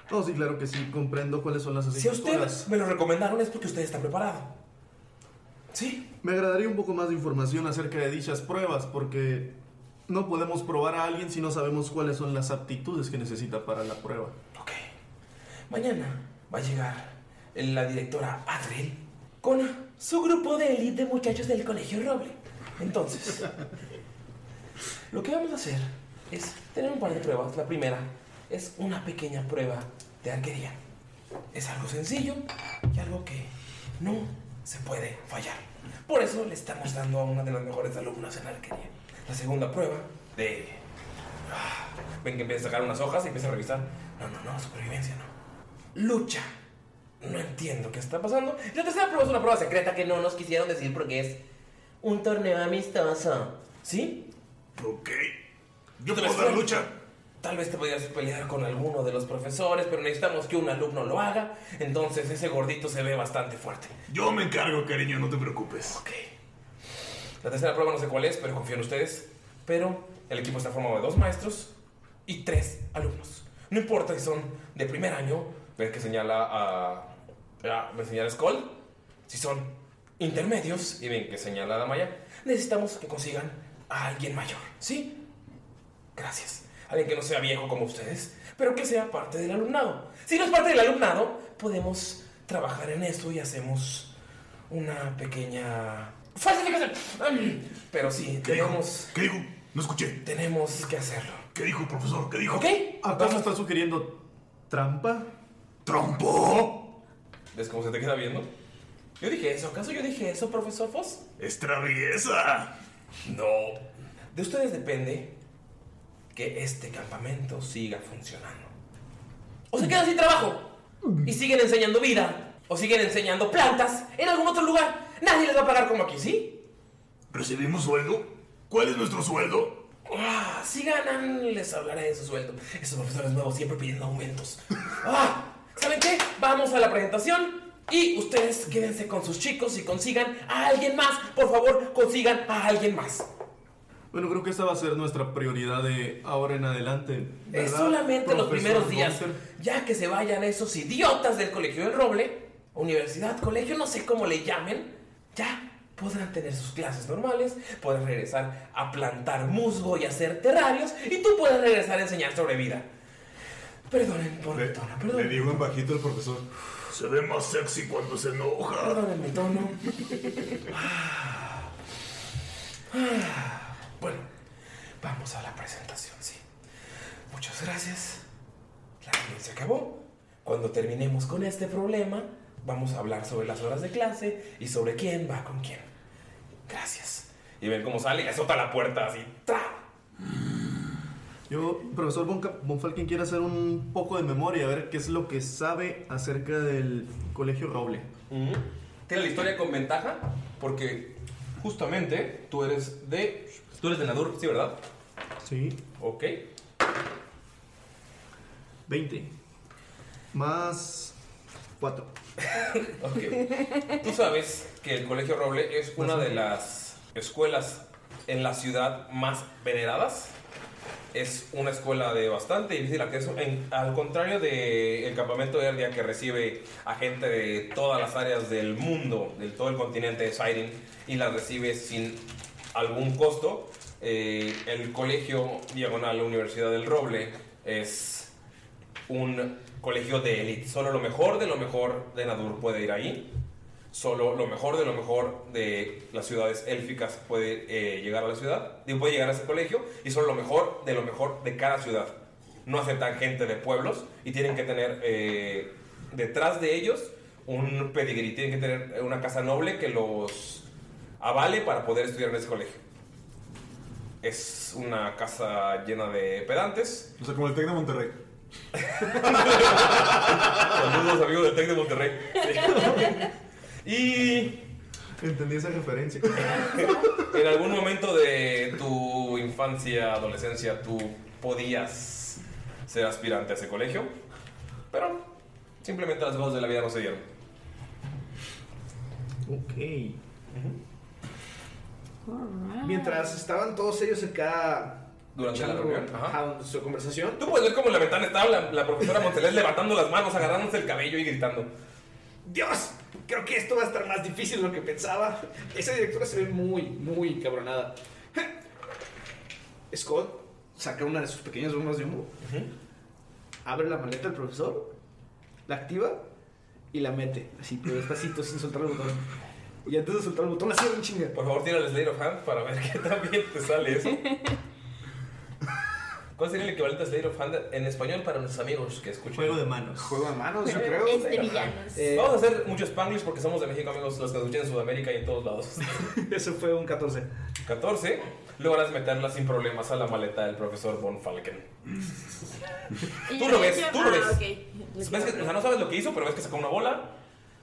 Oh, sí, claro que sí, comprendo cuáles son las Si asignaturas. usted me lo recomendaron es porque usted está preparado. Sí. Me agradaría un poco más de información acerca de dichas pruebas, porque no podemos probar a alguien si no sabemos cuáles son las aptitudes que necesita para la prueba. Mañana va a llegar la directora Adriel con su grupo de élite de muchachos del Colegio Roble. Entonces, lo que vamos a hacer es tener un par de pruebas. La primera es una pequeña prueba de arquería. Es algo sencillo y algo que no se puede fallar. Por eso le estamos dando a una de las mejores alumnas en arquería. La segunda prueba de... Ah, Ven que empieza a sacar unas hojas y empieza a revisar. No, no, no, supervivencia no. Lucha. No entiendo qué está pasando. La tercera prueba es una prueba secreta que no nos quisieron decir porque es un torneo amistoso. ¿Sí? Ok. Yo puedo dar lucha. Tal vez te podrías pelear con alguno de los profesores, pero necesitamos que un alumno lo haga. Entonces ese gordito se ve bastante fuerte. Yo me encargo, cariño, no te preocupes. Ok. La tercera prueba no sé cuál es, pero confío en ustedes. Pero el equipo está formado de dos maestros y tres alumnos. No importa si son de primer año, ven que señala a. a me señala Skull. Si son intermedios y ven que señala a Damaya, necesitamos que consigan a alguien mayor. ¿Sí? Gracias. Alguien que no sea viejo como ustedes, pero que sea parte del alumnado. Si no es parte del alumnado, podemos trabajar en eso y hacemos una pequeña falsificación. Pero sí, tenemos. ¿Qué dijo? No escuché. Tenemos que hacerlo. ¿Qué dijo, profesor? ¿Qué dijo? ¿Ok? ¿Acaso está sugiriendo trampa? ¿Trompo? ¿Ves cómo se te queda viendo? Yo dije eso. ¿Acaso yo dije eso, profesor Foss? Es traviesa. No. De ustedes depende que este campamento siga funcionando. O se quedan sin trabajo y siguen enseñando vida o siguen enseñando plantas en algún otro lugar. Nadie les va a pagar como aquí, ¿sí? ¿Recibimos sueldo? ¿Cuál es nuestro sueldo? Ah, si ganan, les hablaré de su sueldo. Esos profesores nuevos siempre pidiendo aumentos. Ah, ¿Saben qué? Vamos a la presentación y ustedes quédense con sus chicos y consigan a alguien más. Por favor, consigan a alguien más. Bueno, creo que esa va a ser nuestra prioridad de ahora en adelante. Es ¿verdad, solamente los primeros días. Ya que se vayan esos idiotas del colegio del Roble, universidad, colegio, no sé cómo le llamen, ya podrán tener sus clases normales, podrán regresar a plantar musgo y hacer terrarios, y tú puedes regresar a enseñar sobre vida. Perdonen por mi tono, Le perdonen. digo en bajito el profesor. Se ve más sexy cuando se enoja. Perdonen mi tono. Bueno, vamos a la presentación, sí. Muchas gracias. La reunión se acabó. Cuando terminemos con este problema, vamos a hablar sobre las horas de clase y sobre quién va con quién. gracias. Y ven cómo sale y azota la puerta así. ¡tra! Yo, profesor Falken, quiere hacer un poco de memoria, a ver qué es lo que sabe acerca del colegio Roble. Tiene la historia con ventaja porque justamente tú eres de. Tú eres de Nadur, ¿sí, verdad? Sí. Ok. 20. Más 4. [laughs] Ok. Tú sabes que el Colegio Roble es una de las escuelas en la ciudad más veneradas. Es una escuela de bastante difícil acceso. Al contrario del campamento de Erdia, que recibe a gente de todas las áreas del mundo, de todo el continente de Siren, y la recibe sin algún costo, eh, el colegio diagonal Universidad del Roble es un colegio de élite. Solo lo mejor de lo mejor de Nadur puede ir ahí. Solo lo mejor de lo mejor de las ciudades élficas puede eh, llegar a la ciudad. Digo, puede llegar a ese colegio. Y solo lo mejor de lo mejor de cada ciudad. No aceptan gente de pueblos y tienen que tener eh, detrás de ellos un pedigrí. Tienen que tener una casa noble que los avale para poder estudiar en ese colegio. Es una casa llena de pedantes. O sea, como el Tec de Monterrey. [laughs] Saludos amigos del Tec de Monterrey. Sí. [laughs] Y Entendí esa referencia. [laughs] en algún momento de tu infancia, adolescencia, tú podías ser aspirante a ese colegio, pero simplemente las cosas de la vida no se dieron. Ok. Mientras estaban todos ellos acá. Durante la reunión, ajá. su conversación. Tú puedes ver como en la ventana estaba la, la profesora Montelés levantando las manos, agarrándose el cabello y gritando. Dios, creo que esto va a estar más difícil de lo que pensaba. Esa directora se ve muy, muy cabronada. [laughs] Scott saca una de sus pequeñas bombas de humo, abre la maleta del profesor, la activa y la mete, así, pero despacito, sin soltar el botón. Y antes de soltar el botón, la cierra un chinga. Por favor, tira el Slate of Hand para ver [laughs] qué tan bien te sale eso. [laughs] ¿Cuál sería el equivalente a Slate of Hand en español para nuestros amigos que escuchan? Juego de manos. Juego de manos, yo creo. Es de villanos. Eh, Vamos a hacer mucho Spanglish porque somos de México, amigos, los que escuchan en Sudamérica y en todos lados. [laughs] Eso fue un 14. 14. Logras meterla sin problemas a la maleta del profesor Von Falken. [laughs] Tú lo ves, tú lo ah, ves. Ves que, o sea, no sabes lo que hizo, pero ves que sacó una bola,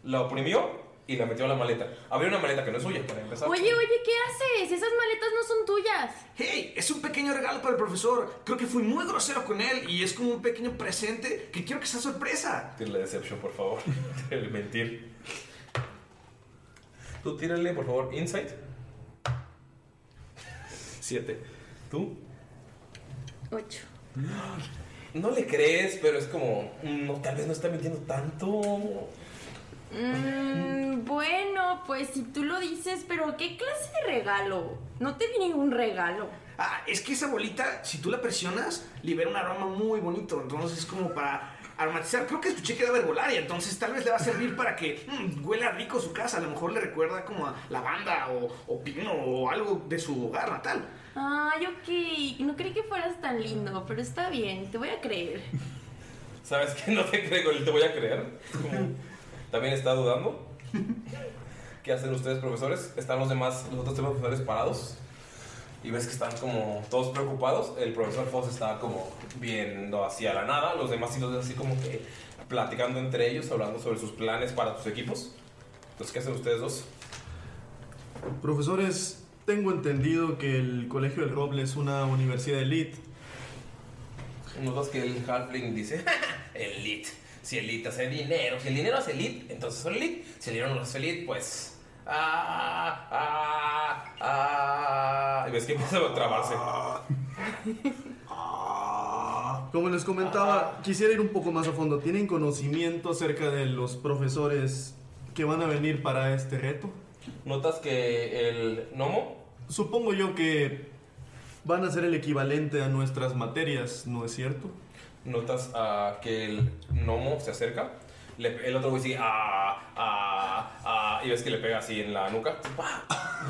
la oprimió y la metió a la maleta. Abrió una maleta que no es suya, para empezar. Oye, oye, ¿qué haces? Esas maletas no son tuyas. Hey, es un pequeño regalo para el profesor. Creo que fui muy grosero con él y es como un pequeño presente que quiero que sea sorpresa. Tírale Deception, por favor. [laughs] El mentir. Tú tírale, por favor, Insight. Siete. ¿Tú? Ocho. No le crees, pero es como. mm, No, tal vez no está mintiendo tanto. Mm, bueno, pues si tú lo dices, pero ¿qué clase de regalo? No te vi ningún regalo. Ah, es que esa bolita, si tú la presionas, libera un aroma muy bonito. Entonces es como para aromatizar. Creo que escuché que era herbolaria, entonces tal vez le va a servir para que mm, huela rico su casa. A lo mejor le recuerda como a lavanda o, o pino o algo de su hogar natal. Ay, ok. No creí que fueras tan lindo, pero está bien, te voy a creer. [laughs] ¿Sabes qué? No te creo, te voy a creer. Como, [laughs] También está dudando. [laughs] ¿Qué hacen ustedes, profesores? Están los demás, los otros tres profesores parados. Y ves que están como todos preocupados. El profesor Foss está como viendo hacia la nada. Los demás sí los ven así como que platicando entre ellos, hablando sobre sus planes para sus equipos. Entonces, ¿qué hacen ustedes dos? Profesores, tengo entendido que el Colegio del Roble es una universidad elite. Notas que el Halfling dice, [laughs] elite. Si elite hace dinero, si el dinero hace elite, entonces son elite. Si el dinero no hace elite, pues... Ah, ah, ah. Y ves que empieza a trabarse. Como les comentaba, quisiera ir un poco más a fondo. ¿Tienen conocimiento acerca de los profesores que van a venir para este reto? Notas que el gnomo Supongo yo que van a ser el equivalente a nuestras materias, ¿no es cierto? Notas ah, que el gnomo se acerca. El otro güey sigue. Ah, ah, ah, y ves que le pega así en la nuca.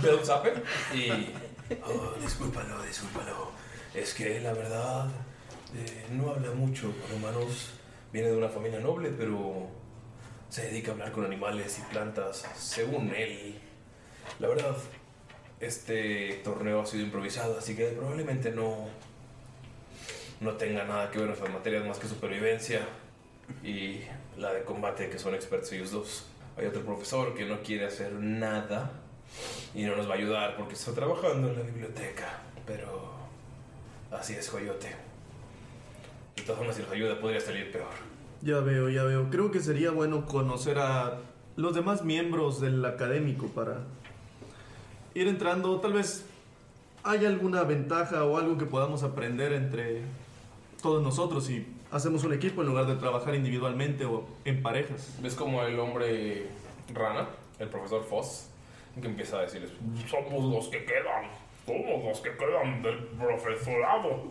Le da un. Y. [laughs] Oh, discúlpalo, discúlpalo. Es que la verdad eh, no habla mucho con humanos. Viene de una familia noble, pero se dedica a hablar con animales y plantas, según él. La verdad, este torneo ha sido improvisado, así que probablemente no, no tenga nada que ver nuestras materias más que supervivencia y la de combate, que son expertos ellos dos. Hay otro profesor que no quiere hacer nada y no nos va a ayudar porque está trabajando en la biblioteca, pero así es, Coyote. De todas formas, si nos ayuda, podría salir peor. Ya veo, ya veo. Creo que sería bueno conocer a los demás miembros del académico para ir entrando. Tal vez hay alguna ventaja o algo que podamos aprender entre todos nosotros y hacemos un equipo en lugar de trabajar individualmente o en parejas. ¿Ves como el hombre rana, el profesor Foss, que empieza a decirles, Somos los que quedan. Somos los que quedan del profesorado.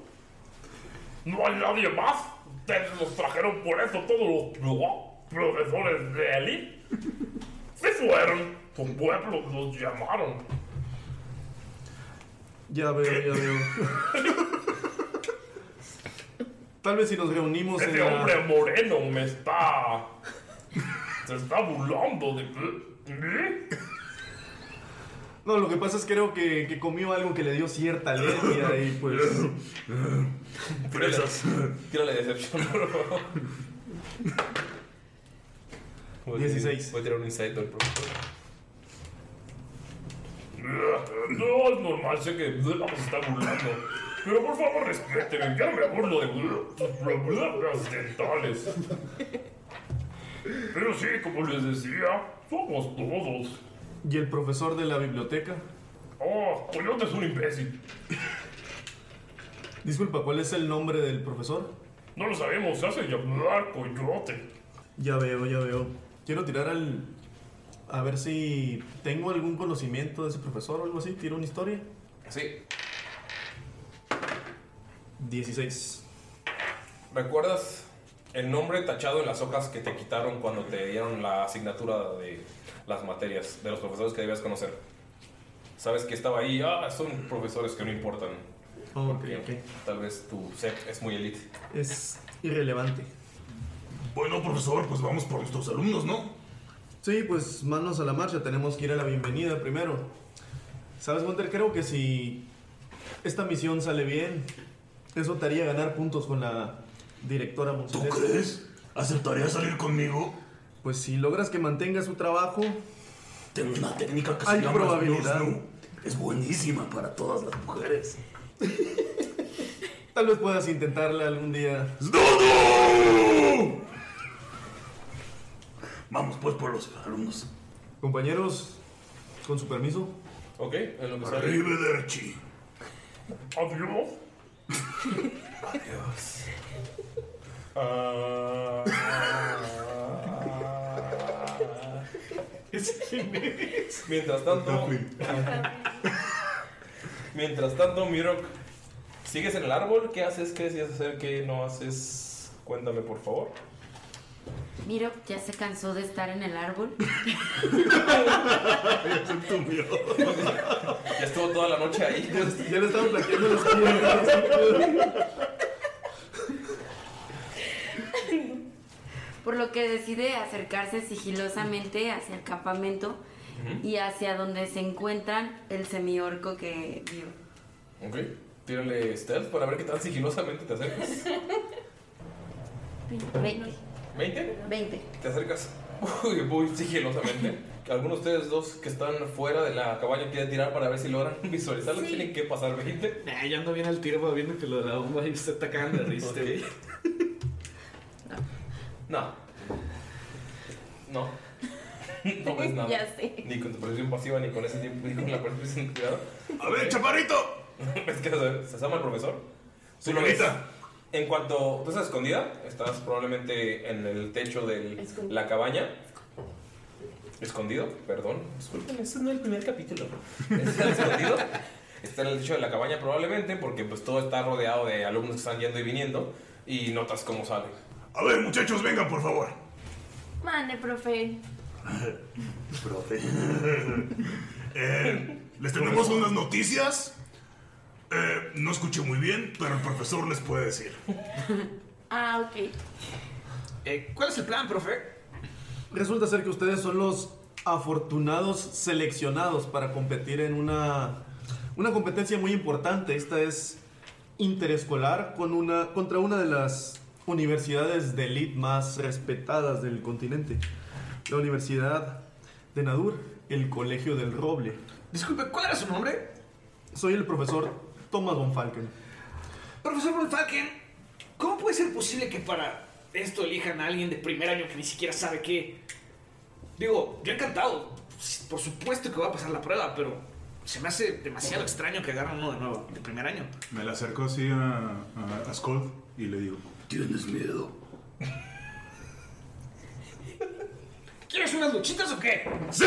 No hay nadie más. Ustedes los trajeron por eso todos los profesores de élite. Se fueron. Su pueblo los llamaron. Ya veo, ya veo. [laughs] Tal vez si nos reunimos en Ese la- hombre moreno me está. Se está burlando de. [laughs] No, lo que pasa es que creo que, que comió algo que le dio cierta alergia y pues... [laughs] Fresas. Tírale decepción, por favor. Voy a- 16. Voy a tirar un insight al profesor. No es normal, sé que vamos a estar burlando. Pero por favor, respéteme. Yo no me burlo de tus problemas dentales. Pero sí, como les decía, somos todos. ¿Y el profesor de la biblioteca? Oh, Coyote es un imbécil. Disculpa, ¿cuál es el nombre del profesor? No lo sabemos, se hace llamar Coyote. Ya veo, ya veo. Quiero tirar al... A ver si tengo algún conocimiento de ese profesor o algo así. Tiro una historia. Sí. 16. ¿Recuerdas el nombre tachado en las hojas que te quitaron cuando te dieron la asignatura de las materias de los profesores que debías conocer? Sabes que estaba ahí, ah, son profesores que no importan. Oh, ok, Porque ok. Tal vez tu SEP es muy elite. Es irrelevante. Bueno, profesor, pues vamos por nuestros alumnos, ¿no? Sí, pues manos a la marcha. Tenemos que ir a la bienvenida primero. ¿Sabes, Gunter? Creo que si esta misión sale bien, eso te haría ganar puntos con la directora Monsalés. ¿Tú crees? ¿Aceptaría salir conmigo? Pues si logras que mantenga su trabajo, Tengo una técnica que hay se llama probabilidad. Snoo. Es buenísima para todas las mujeres. Tal vez puedas intentarla algún día. ¡Dodo! Vamos pues por los alumnos. Compañeros, con su permiso. Ok, en lo que sale. Arrivederci. Adiós. Adiós. Mientras tanto. Mientras tanto, Mirok, ¿sigues en el árbol? ¿Qué haces? ¿Qué decías hacer? ¿Qué no haces? Cuéntame, por favor. Miro, ya se cansó de estar en el árbol. [laughs] Ya estuvo toda la noche ahí. Ya le estaban plaqueando los pies. Por lo que decide acercarse sigilosamente hacia el campamento y hacia donde se encuentran el semiorco que vio. Ok. Tírale stealth para ver qué tan sigilosamente te acercas. 20. ¿20? 20. Te acercas [laughs] muy, muy sigilosamente. Algunos de ustedes dos que están fuera de la cabaña quieren tirar para ver si logran [laughs] visualizarlo. Sí. Tienen que pasar 20. Nah, yo ando bien al tiro viendo que lo de la bomba y usted está cagando de risa. Ok. güey. No. No. [laughs] No ves nada. Ya sé. Ni con tu percepción pasiva, ni con ese tiempo, ni con la percepción cuidado. A ver, chaparrito. ¿Ves que se, se asoma el profesor? Tú lo ves. Señorita. En cuanto tú estás escondida, estás probablemente en el techo de la cabaña. Escondido, perdón. Disculpen, este no es el primer capítulo. Está escondido. Está en el techo de la cabaña probablemente porque pues todo está rodeado de alumnos que están yendo y viniendo y notas cómo sale. A ver, muchachos, vengan, por favor. Mande, profe. [laughs] Profe. [laughs] Eh, les tenemos unas noticias. Eh, no escuché muy bien, pero el profesor les puede decir. [laughs] Ah, ok. Eh, ¿Cuál es el plan, profe? Resulta ser que ustedes son los afortunados seleccionados para competir en una, una competencia muy importante. Esta es interescolar con una, contra una de las universidades de elite más respetadas del continente. La Universidad de Nadur, el Colegio del Roble. Disculpe, ¿cuál era su nombre? Soy el profesor Thomas von Falken. Profesor Von Falken, ¿cómo puede ser posible que para esto elijan a alguien de primer año que ni siquiera sabe qué? Digo, yo encantado. Por supuesto que va a pasar la prueba, pero se me hace demasiado extraño que agarren uno de nuevo, de primer año. Me le acerco así a, a, a y le digo: ¿Tienes miedo? ¿Quieres unas luchitas o qué? ¡Sí!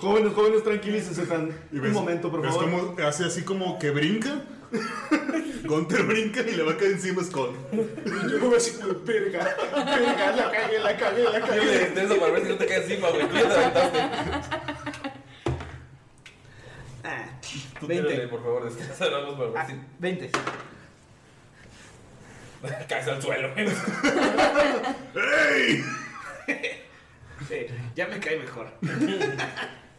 Jóvenes, jóvenes, tranquilícense tan. Y Un momento, por favor. cómo hace así como que brinca. Gunter brinca y le va a caer encima Skull. Y yo me así como, verga, verga, la cagué, la cagué, la Yo le detesto para ver si no te cae encima, güey. Tú ya te aventaste. Tú 20. tírale, por favor, descansa para ver si 20. [laughs] caes al suelo. ¡Ey! [laughs] Sí, ya me cae mejor. [laughs]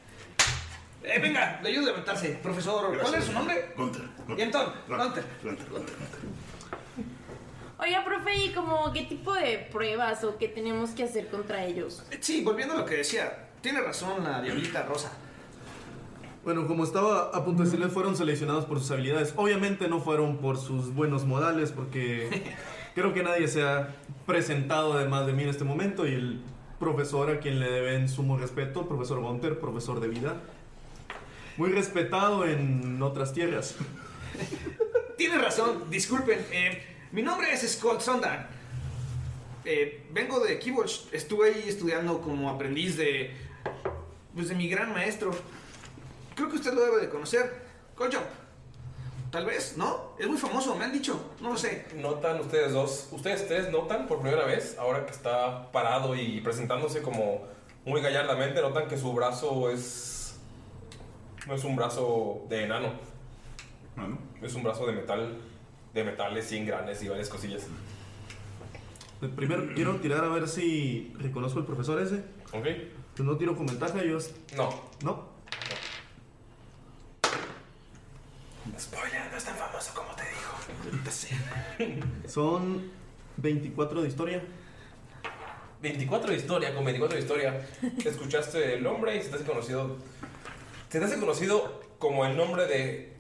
eh, venga, le ayudo a levantarse. Profesor, ¿cuál es su nombre? Gunter. Y entonces, Gunter. Gunter, Gunter, Gunter. Oiga, profe, ¿y como qué tipo de pruebas o qué tenemos que hacer contra ellos? Sí, volviendo a lo que decía, tiene razón la diablita rosa. Bueno, como estaba a punto de decirles, fueron seleccionados por sus habilidades. Obviamente no fueron por sus buenos modales, porque [laughs] creo que nadie se ha presentado además de mí en este momento. Y el profesor a quien le deben sumo respeto, profesor Gunter, profesor de vida. Muy respetado en otras tierras. [laughs] Tiene razón, disculpen. eh, mi nombre es Scott Sondan. Eh, vengo de Kibosh. Estuve ahí estudiando como aprendiz de. Pues de mi gran maestro. Creo que usted lo debe de conocer. Goldjump. Tal vez, ¿no? Es muy famoso, me han dicho. No lo sé. Notan ustedes dos, ustedes tres notan por primera vez, ahora que está parado y presentándose como muy gallardamente, notan que su brazo es. No es un brazo de enano. Es un brazo de metal, de metales y engranes y varias cosillas. Primero quiero tirar a ver si reconozco al profesor ese. Ok. Pues no tiro con ventaja, yo... No. No. Spoiler, no es tan famoso como te digo. [laughs] Son 24 de historia. 24 de historia, con 24 de historia. Escuchaste el nombre y se te hace conocido. Se te hace conocido como el nombre de.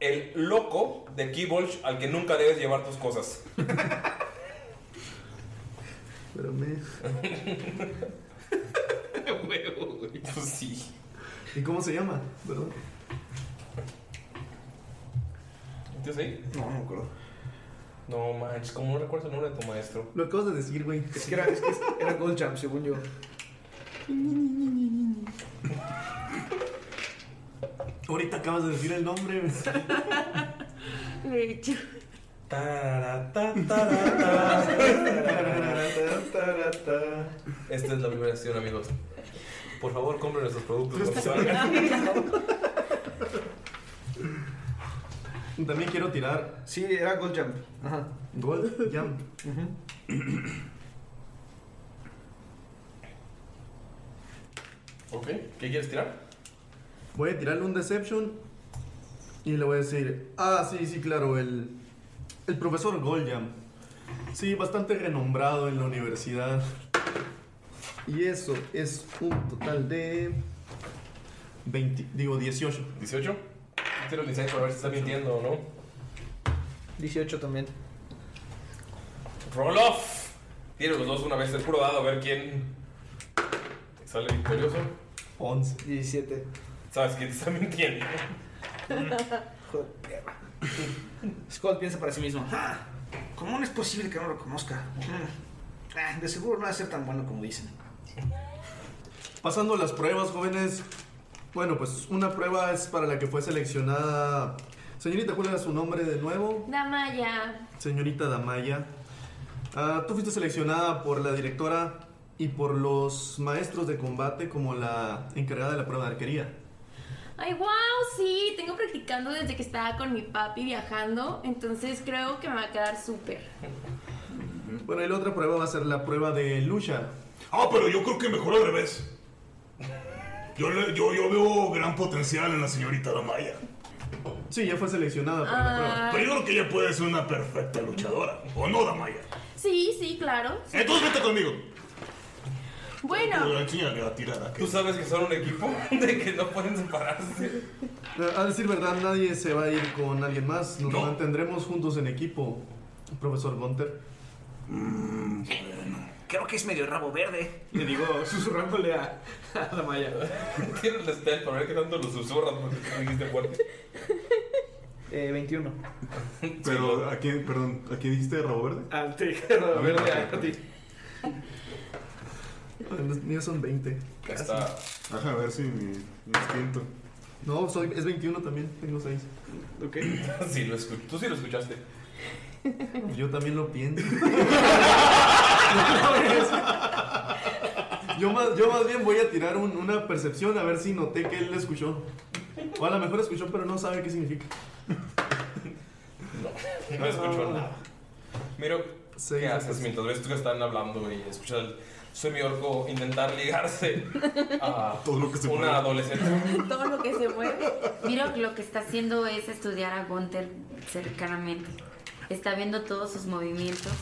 El loco de Keybolch al que nunca debes llevar tus cosas. Espérame. [laughs] Pues sí. ¿Y cómo se llama? Perdón. ¿Tienes ahí? No, no me acuerdo. No manches, ¿cómo no recuerdas el nombre de tu maestro? Lo acabas de decir, güey. Es que era, es que era Goldjump, según yo. Ahorita acabas de decir el nombre. De hecho. Esta es la primera sesión, amigos. Por favor, compren nuestros productos. También quiero tirar. Sí, era Goldjump. Ajá. Gold Jump. Ok, ¿qué quieres tirar? Voy a tirarle un Deception y le voy a decir, ah, sí, sí, claro, el, el profesor Goldjam. Sí, bastante renombrado en la universidad. Y eso es un total de 20, digo 18. ¿18? Tiro el insight para ver si está mintiendo o no. 18 también. Roll off. Tiro los dos una vez, el puro dado, a ver quién sale victorioso. 11. 17. Sabes quién te está mintiendo. [laughs] Joder. Scott piensa para sí mismo. "Ah, ¿Cómo no es posible que no lo conozca? Mm. Ah, de seguro no va a ser tan bueno como dicen. Pasando a las pruebas, jóvenes. Bueno, pues una prueba es para la que fue seleccionada. Señorita, ¿cuál era su nombre de nuevo? Damaya. Señorita Damaya. Ah, tú fuiste seleccionada por la directora y por los maestros de combate como la encargada de la prueba de arquería. Ay, wow, sí, tengo practicando desde que estaba con mi papi viajando, entonces creo que me va a quedar súper. Bueno, y la otra prueba va a ser la prueba de lucha. Ah, pero yo creo que mejor al revés. Yo, le- yo, yo veo gran potencial en la señorita Damaya. Sí, ya fue seleccionada para la prueba. Pero yo creo que ella puede ser una perfecta luchadora. ¿O no, Damaya? Sí, sí, claro. sí. Entonces vete conmigo. Bueno, Enséñale a tirar a ¿Tú sabes que son un equipo? [laughs] De que no pueden separarse. Eh, A decir verdad, nadie se va a ir con alguien más. Nos mantendremos juntos en equipo, profesor Gunter. Creo que es medio rabo verde. Le digo, susurrándole a, a la Maya. [laughs] Tira el stealth para ver qué tanto lo susurras porque tú dijiste fuerte. Eh, 21. [laughs] Pero, ¿a quién, perdón, ¿a quién dijiste rabo verde? Ah, te dije rabo verde a ti. Los míos son 20. Está. Ajá, a ver si mi, mi instinto. No, soy, es 21 también, tengo 6. Ok. [laughs] Sí, lo tú sí lo escuchaste. [laughs] Yo también lo pienso. [laughs] yo, más, yo más bien voy a tirar un- una percepción a ver si noté que él lo escuchó. O a lo mejor escuchó, pero no sabe qué significa. No escucho nada. Miro, Sí, ¿qué haces pues. mientras ves que están hablando y escuchas al semiorco intentar ligarse a [laughs] una mueve. adolescente? [laughs] todo lo que se mueve. Miro que lo que está haciendo es estudiar a Gunther cercanamente. Está viendo todos sus movimientos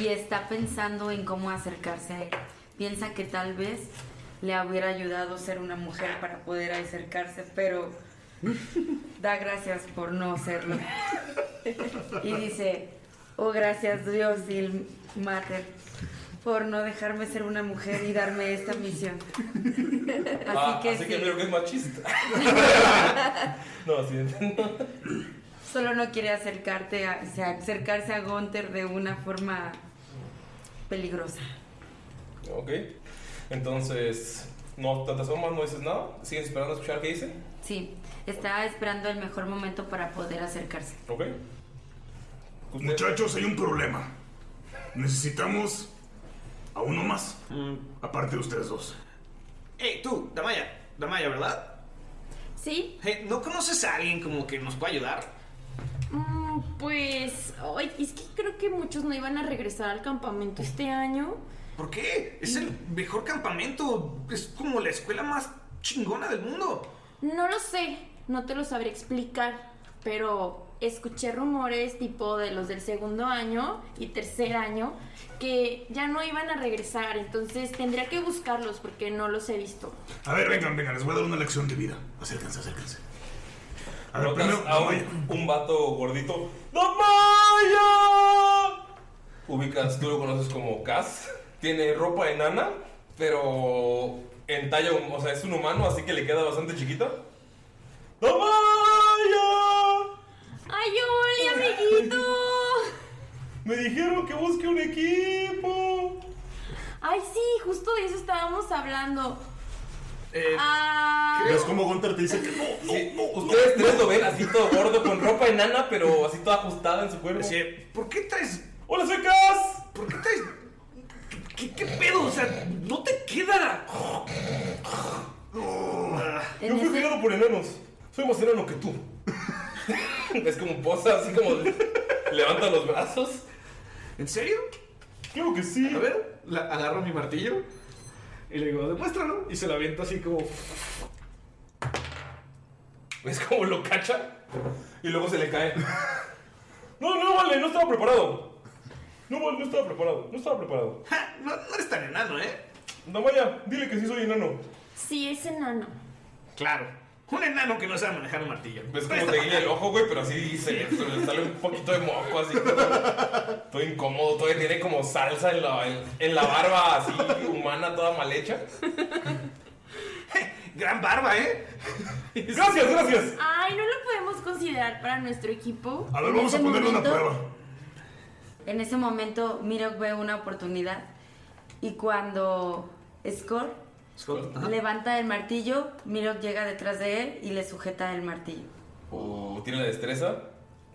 y está pensando en cómo acercarse a él. Piensa que tal vez le hubiera ayudado ser una mujer para poder acercarse, pero [laughs] da gracias por no serlo. Y dice, oh gracias Dios y el Mater por no dejarme ser una mujer y darme esta misión. Así Ah, que así sí. que miro que es machista. [laughs] no, sí entiendo. Solo no quiere acercarte a, o sea, acercarse a Gunther de una forma peligrosa. Ok. Entonces, no te asomas, no dices nada. ¿Sigues esperando a escuchar qué dice? Sí, está esperando el mejor momento para poder acercarse. Ok. Muchachos, hay un problema. Necesitamos a uno más. Aparte de ustedes dos. Hey, tú, Damaya. Damaya, ¿verdad? Sí. Hey, ¿no conoces a alguien como que nos pueda ayudar? Mm, pues, ay, es que creo que muchos no iban a regresar al campamento este año. ¿Por qué? Es el mejor campamento. Es como la escuela más chingona del mundo. No lo sé, no te lo sabré explicar, pero escuché rumores tipo de los del segundo año y tercer año que ya no iban a regresar, entonces tendría que buscarlos porque no los he visto. A ver, vengan, vengan, les voy a dar una lección de vida. Acérquense, acérquense. A ver, Notas primero, a un, un vato gordito. ¡Damaya! Ubicas, tú lo conoces como Cass. Tiene ropa enana, pero en talla, o sea, es un humano, así que le queda bastante chiquita. ¡Damaya! ¡Ay, Oli, amiguito! Me dijeron que busque un equipo. Ay, sí, justo de eso estábamos hablando. Eh, Ah, ¿Ves cómo Gunter te dice que no? Sí, ustedes tres lo ven así todo gordo, con ropa enana, pero así toda ajustada en su cuerpo. Así, ¿Por qué traes.? ¡Hola, soy Cass! ¿Por qué traes.? ¿Qué, qué pedo? O sea, no te queda. Yo fui criado por enanos. Soy más enano que tú. [laughs] es como posa, así como levanta los brazos. ¿En serio? Creo que sí. A ver, la- agarro mi martillo y le digo, demuéstralo. Y se lo aviento así como. ¿Ves cómo lo cacha? Y luego se le cae. [laughs] No, no, vale, no estaba preparado. No, vale, no estaba preparado. No estaba preparado. Ja, no, no eres tan enano, ¿eh? Damaya, dile que sí soy enano. sí, es enano. Claro. Un enano que no sabe manejar un martillo. ¿Ves cómo te guía el ojo, güey? Pero así se le, se le sale un poquito de moco, así. Todo, todo incómodo. Todavía tiene como salsa en la, en, en la barba, así humana, toda mal hecha. [laughs] Gran barba, ¿eh? [laughs] Gracias, gracias. Ay, ¿no lo podemos considerar para nuestro equipo? A ver, En vamos a ese ponerle una momento- prueba. En ese momento, Mirok ve una oportunidad y cuando Score Scott, levanta el martillo, Mirok llega detrás de él y le sujeta el martillo. Tiene la destreza.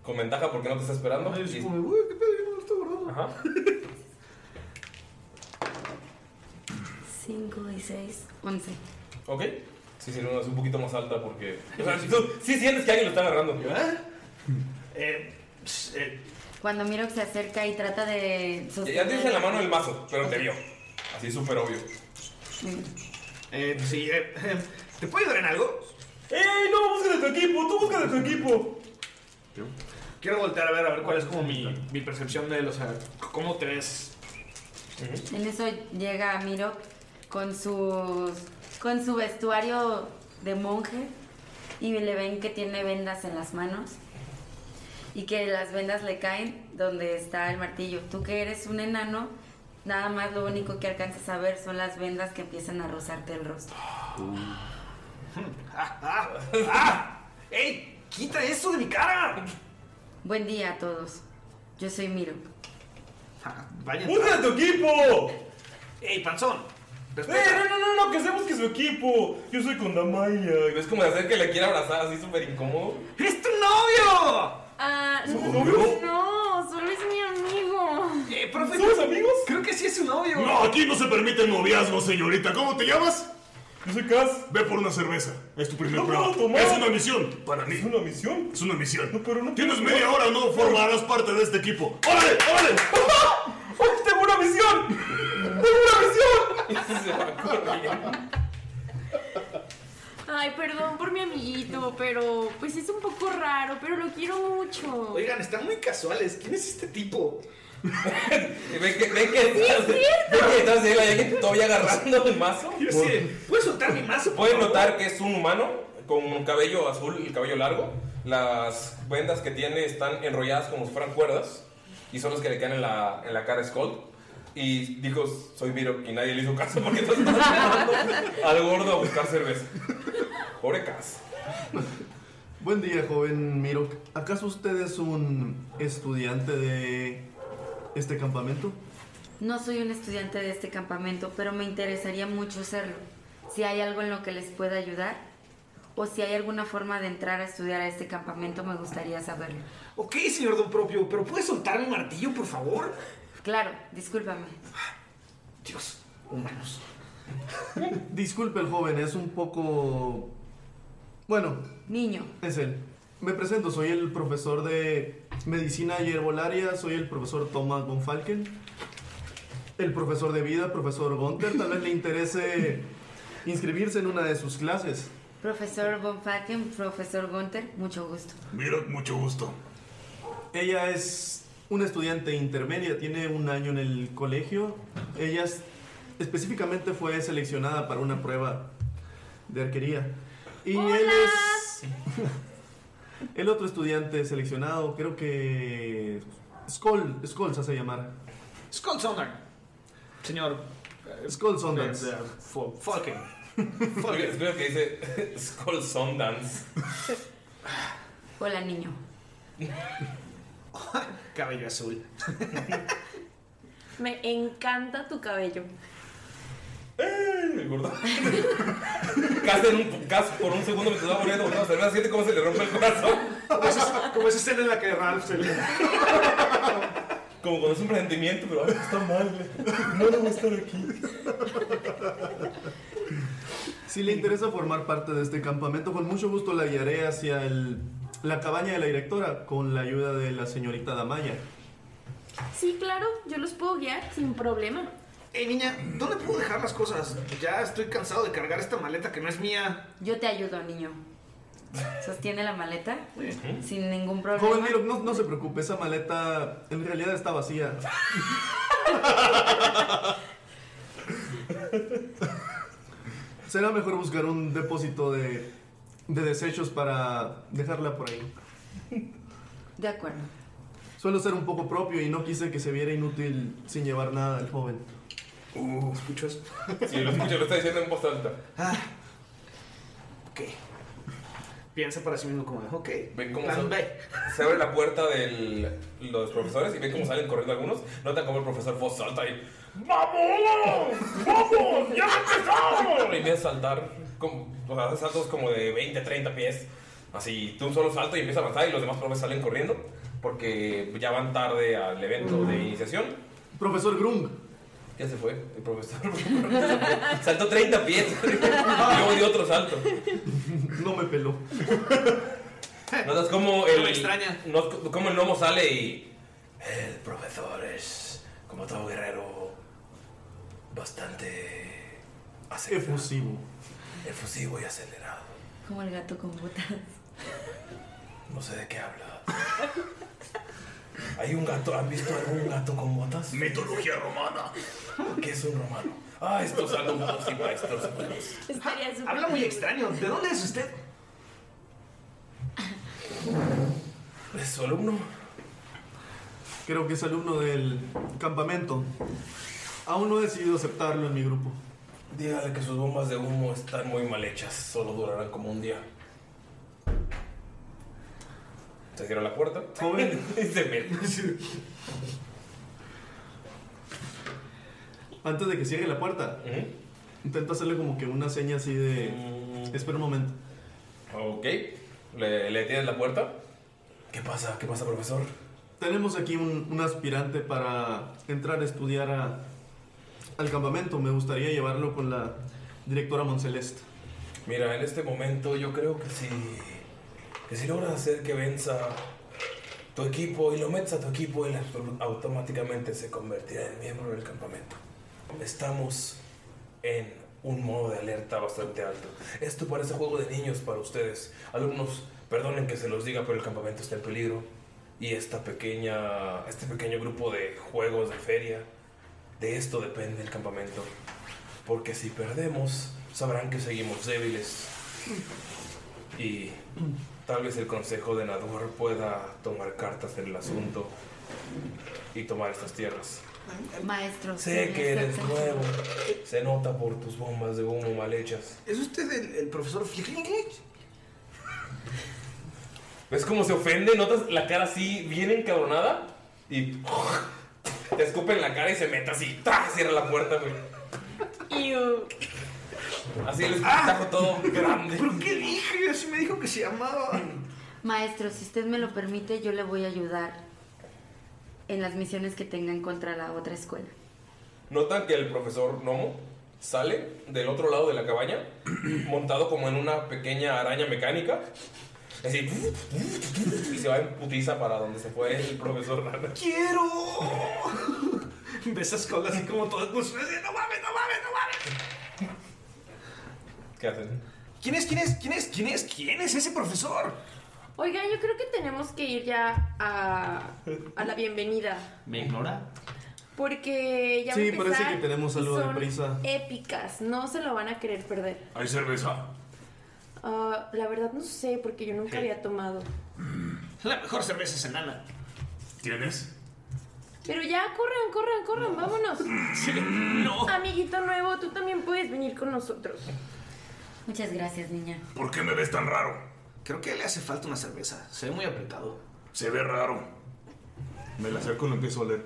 Con ventaja porque no te está esperando. Ay, es Y- como, "Uy, ¿qué pedo? Yo no lo estoy guardando". Ajá. [laughs] 5 y 6, 11. Ok. Sí, sí, no, es un poquito más alta porque. O sea, [laughs] tú sí sientes que alguien lo está agarrando. Eh, pss, eh, Cuando Mirok se acerca y trata de Ya- sostener... Ya tienes en la mano el mazo, pero te vio. Así súper obvio. Eh, sí, eh, [laughs] ¿te puedo ayudar en algo? ¡Ey, no! ¡Busca de tu equipo! ¡Tú busca de tu equipo! Quiero voltear a ver, a ver cuál es como mi, mi percepción de él, o sea, cómo te ves. En eso llega Miro con sus con su vestuario de monje y le ven que tiene vendas en las manos y que las vendas le caen donde está el martillo. Tú que eres un enano, nada más lo único que alcanzas a ver son las vendas que empiezan a rozarte el rostro. ¡Ah! [laughs] ¡Ah! ¡Ey! ¡Quita eso de mi cara! Buen día a todos. Yo soy Miro. Vaya. ¡Busca de tu equipo! ¡Ey, panzón! ¡Eh, no, no, no, no! ¡Que se busque su equipo! Yo soy con Damaya. Es como de hacer que le quiera abrazar así súper incómodo. ¡Es tu novio! Ah, ¿Somos no, no, solo es mi. Eh, profe, ¿Somos amigos? Creo que sí es su novio. No, aquí no se permite el noviazgo, señorita. ¿Cómo te llamas? Yo soy Cas. Ve por una cerveza. Es tu primer No prueba. puedo tomar. Es una misión para mí. ¿Es una misión? Es una misión. No, pero no Tienes puedo media tomar. hora o no formarás parte de este equipo. ¡Órale, órale! [laughs] ¡Oh, ¡Tengo una misión! ¡Tengo una misión! Y se va corriendo. Ay, perdón por mi amiguito, pero pues es un poco raro, pero lo quiero mucho. Oigan, están muy casuales. ¿Quién es este tipo? Ven que, ven que ven alguien todavía agarrando el mazo. Yo ¿puedes soltar mi mazo? Pueden notar que es un humano con un cabello azul y cabello largo. Las vendas que tiene están enrolladas como si fueran cuerdas y son las que le caen en la, en la cara a Skull. Y dijo, soy Miro, y nadie le hizo caso porque todos estaban llevando [laughs] al gordo a buscar cerveza. Pobre Cas. Buen día, joven Miro. ¿Acaso usted es un estudiante de este campamento? No soy un estudiante de este campamento, pero me interesaría mucho serlo. Si hay algo en lo que les pueda ayudar o si hay alguna forma de entrar a estudiar a este campamento, me gustaría saberlo. Ok, señor Don Propio, pero ¿puedes soltar mi martillo, por favor? Claro, discúlpame. Dios, humanos. Disculpe el joven, es un poco... Bueno, Niño, es él. Me presento, soy el profesor de medicina y herbolaria, soy el profesor Thomas von Falken. El profesor de vida, profesor Gunther, tal vez le interese inscribirse en una de sus clases. profesor Von Falken, profesor Gunther, mucho gusto. Mira, mucho gusto. Ella es una estudiante intermedia, tiene un año en el colegio. Ella es- específicamente fue seleccionada para una prueba de arquería. Y él es [laughs] el otro estudiante seleccionado, creo que Skoll, Skoll se hace llamar. Skull Sonar. Señor. eh, Skull Fo- Falken. [laughs] Lo que dice [laughs] Skull Sundance. [laughs] Hola, niño. Cabello azul. Me encanta tu cabello. El gordo. [laughs] Casi, en un, casi por un segundo me estaba volviendo una cerveza. Siente cómo se le rompe el corazón. Como esa, como esa escena en la que Ralph se le... Como cuando es un presentimiento, pero ay, está mal. No debo estar aquí. Si le interesa formar parte de este campamento, con mucho gusto la guiaré hacia el- la cabaña de la directora con la ayuda de la señorita Damaya. Sí, claro, yo los puedo guiar sin problema. Ey, niña, ¿dónde puedo dejar las cosas? Ya estoy cansado de cargar esta maleta que no es mía. Yo te ayudo, niño. Sostiene la maleta sin ningún problema. Joven Miro, no, no se preocupe, esa maleta en realidad está vacía. [laughs] Será mejor buscar un depósito de, de desechos para dejarla por ahí. De acuerdo. Suelo ser un poco propio y no quise que se viera inútil sin llevar nada el joven. Uh, ¿escucho eso? Sí, lo escucho, lo está diciendo en voz alta. Ok. Piensa para sí mismo como, de, ok. Ven cómo Plan se, B. se abre la puerta de los profesores y ven cómo salen corriendo algunos. Notan como el profesor Foss salta y. ¡Vamos! ¡Vamos! ¡Ya empezamos! Y empieza a saltar. Como, o sea, hace saltos como de 20, 30 pies. Así, tú un solo salto y empieza a avanzar y los demás profes salen corriendo porque ya van tarde al evento de iniciación. Profesor Grung. Ya se fue el profesor. [laughs] Saltó 30 pies y luego dio otro salto. No me peló. Notas como el, No me extraña. como el gnomo sale y. El profesor es como todo guerrero. bastante Efusivo. efusivo y acelerado. Como el gato con botas. No sé de qué hablas. ¿Hay un gato? ¿Han visto algún gato con botas? Mitología romana. ¿Qué es un romano? Ah, estos alumnos y maestros. Estaría súper Habla muy extraño. ¿De dónde es usted? ¿Es su alumno? Creo que es alumno del campamento. Aún no he decidido aceptarlo en mi grupo. Dígale que sus bombas de humo están muy mal hechas. Solo durarán como un día. Se cierra la puerta. Joven. [laughs] y se mete. Antes de que cierre la puerta, intento hacerle como que una seña así de... Espera un momento. Ok. ¿Le, le tienes la puerta? ¿Qué pasa? ¿Qué pasa, profesor? Tenemos aquí un, un aspirante para entrar a estudiar a- al campamento. Me gustaría llevarlo con la directora Monceleste. Mira, en este momento yo creo que si, que si logras hacer que venza tu equipo y lo metes a tu equipo, él auto- automáticamente se convertirá en miembro del campamento. Estamos en un modo de alerta bastante alto. Esto parece juego de niños para ustedes. Alumnos, perdonen que se los diga, pero el campamento está en peligro. Y esta pequeña, este pequeño grupo de juegos de feria, de esto depende el campamento. Porque si perdemos, sabrán que seguimos débiles. Y tal vez el consejo de Nador pueda tomar cartas en el asunto y tomar estas tierras. Maestro. Sé ¿sí que eres acepta? nuevo. Se nota por tus bombas de humo mal hechas. ¿Es usted el, el profesor Flickling? ¿Ves cómo se ofende? ¿Notas la cara así bien encabronada? Y te escupe en la cara y se mete así. ¡tra! Cierra la puerta, güey. Así el escupitajo todo grande. ¿Pero qué dije? Así me dijo que se llamaba. Maestro, si usted me lo permite, yo le voy a ayudar en las misiones que tengan contra la otra escuela. Notan que el profesor Nomo sale del otro lado de la cabaña, montado como en una pequeña araña mecánica. Así. Y se va en putiza para donde se fue el profesor Rana. ¡Quiero! Ves a Skull así como todo emocionado. ¡No mames, no mames, no mames! ¿Qué hacen? ¿Quién es, quién es, quién es, quién es, quién es ese profesor? Oigan, yo creo que tenemos que ir ya a, a la bienvenida. ¿Me ignora? Porque ya va a Sí, parece empezar que tenemos y algo de son prisa. Épicas, no se lo van a querer perder. ¿Hay cerveza? Ah, la verdad no sé, porque yo nunca había tomado. La mejor cerveza es enana. ¿Tienes? Pero ya, corran, corran, corran, vámonos. [laughs] no. Amiguito nuevo, tú también puedes venir con nosotros. Muchas gracias, niña. ¿Por qué me ves tan raro? Creo que le hace falta una cerveza. Se ve muy apretado. Se ve raro. Me la acerco y lo empiezo a oler.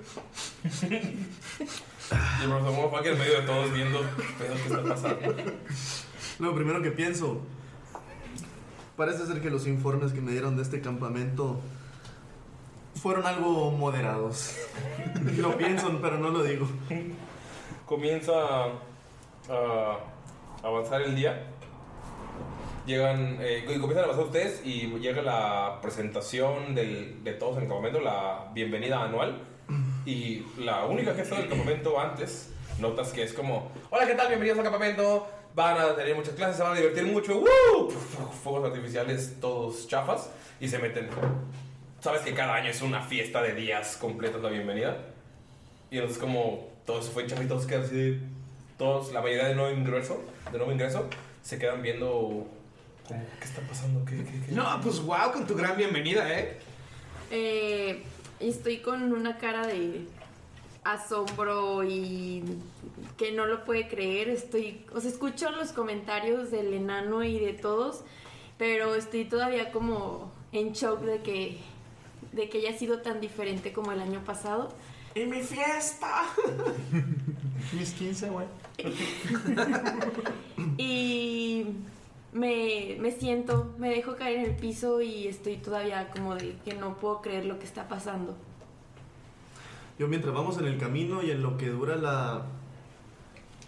Y profesor Nomo va en medio de todos viendo pedo que está pasando. Lo primero que pienso, parece ser que los informes que me dieron de este campamento fueron algo moderados. [laughs] lo pienso, pero no lo digo. Comienza a avanzar el día. Llegan, eh, comienzan a avanzar ustedes y llega la presentación del- de todos en el campamento, la bienvenida anual. Y la única que ha estado en el campamento antes, notas que es como, hola, ¿qué tal? Bienvenidos al campamento. Van a tener muchas clases, se van a divertir mucho. ¡Woo! [laughs] Fuegos artificiales todos chafas y se meten. Sabes que cada año es una fiesta de días completos la bienvenida. Y entonces como todos fue todos quedan así Todos, la mayoría de nuevo ingreso, de nuevo ingreso, se quedan viendo ¿qué está pasando? ¿Qué, qué, qué? No, pues wow, con tu gran bienvenida, ¿eh? Eh, estoy con una cara de asombro y que no lo puede creer. Estoy, o sea, escucho los comentarios del enano y de todos, pero estoy todavía como en shock de que de que haya sido tan diferente como el año pasado. ¡Y mi fiesta! [laughs] Mis 15, güey. [laughs] Y me, me siento, me dejo caer en el piso y estoy todavía como de que no puedo creer lo que está pasando. Yo mientras vamos en el camino y en lo que dura la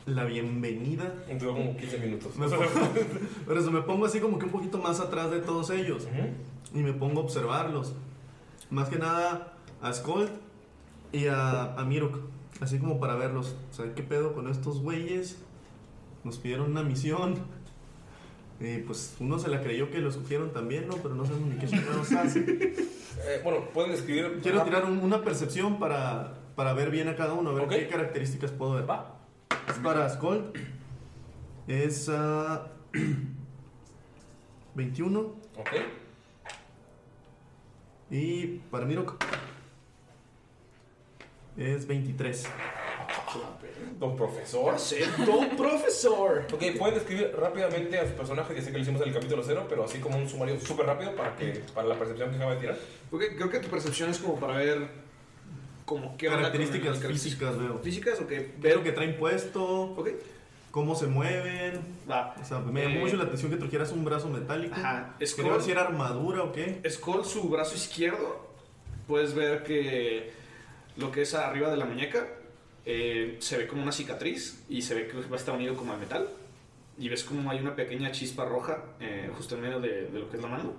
la bienvenida. Dura como 15 minutos. Me pongo, [laughs] por eso me pongo así como que un poquito más atrás de todos ellos. Y me pongo a observarlos. Más que nada a Skold y a, a Mirok. así como para verlos. O sea, ¿qué pedo con estos güeyes? Nos pidieron una misión. Y pues uno se la creyó que lo escogieron también, ¿no? Pero no sabemos ni qué chingados hace. [laughs] Eh, bueno, pueden escribir. Quiero tirar un- una percepción para, para ver bien a cada uno, a ver qué características puedo ver. Es para Skull. Es ah, [clears throat] 21. Ok. Y para Mirok es 23. Don profesor. Don profesor. Ok, pueden describir rápidamente a su personaje. Ya sé que lo hicimos en el capítulo cero, pero así como un sumario súper rápido para que para la percepción que acaba de tirar. Ok, creo que tu percepción es como para ver como qué Características físicas veo. Físicas, ok. Veo que traen puesto. Cómo se mueven. Va. O sea, me llamó Eh, mucho la atención que trajeras un brazo metálico. Ajá. Quería ver si era armadura o qué. Skull, su brazo izquierdo, puedes ver que lo que es arriba de la muñeca eh, se ve como una cicatriz y se ve que va a estar unido como al metal. Y ves como hay una pequeña chispa roja eh, justo en medio de, de lo que es la mano.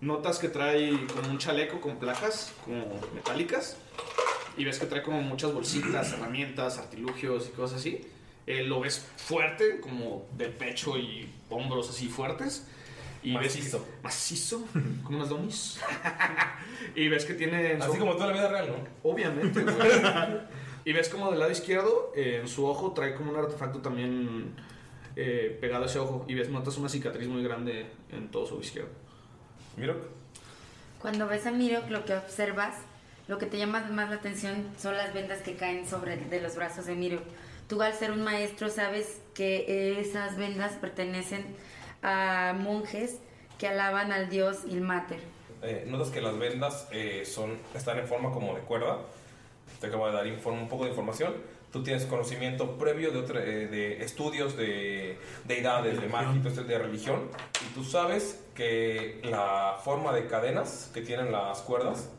Notas que trae como un chaleco con placas como metálicas. Y ves que trae como muchas bolsitas, herramientas, artilugios y cosas así. Eh, lo ves fuerte, como de pecho y hombros así fuertes. Y Macizo. Ves que- macizo, [laughs] como unas domis. y ves que tiene. Así como toda la vida real, ¿no? Obviamente, güey. y ves como del lado izquierdo, eh, en su ojo, trae como un artefacto también eh, pegado a ese ojo. Y ves, notas una cicatriz muy grande en todo su ojo izquierdo. Miro. Cuando ves a Mirok, lo que observas, lo que te llama más la atención son las vendas que caen sobre de los brazos de Mirok. Tú al ser un maestro sabes que esas vendas pertenecen a monjes que alaban al dios Ilmater. Eh, notas que las vendas eh, son, están en forma como de cuerda. Te acabo de dar inform- un poco de información. Tú tienes conocimiento previo de, otra- eh, de estudios de deidades, de magia, de religión. Y tú sabes que la forma de cadenas que tienen las cuerdas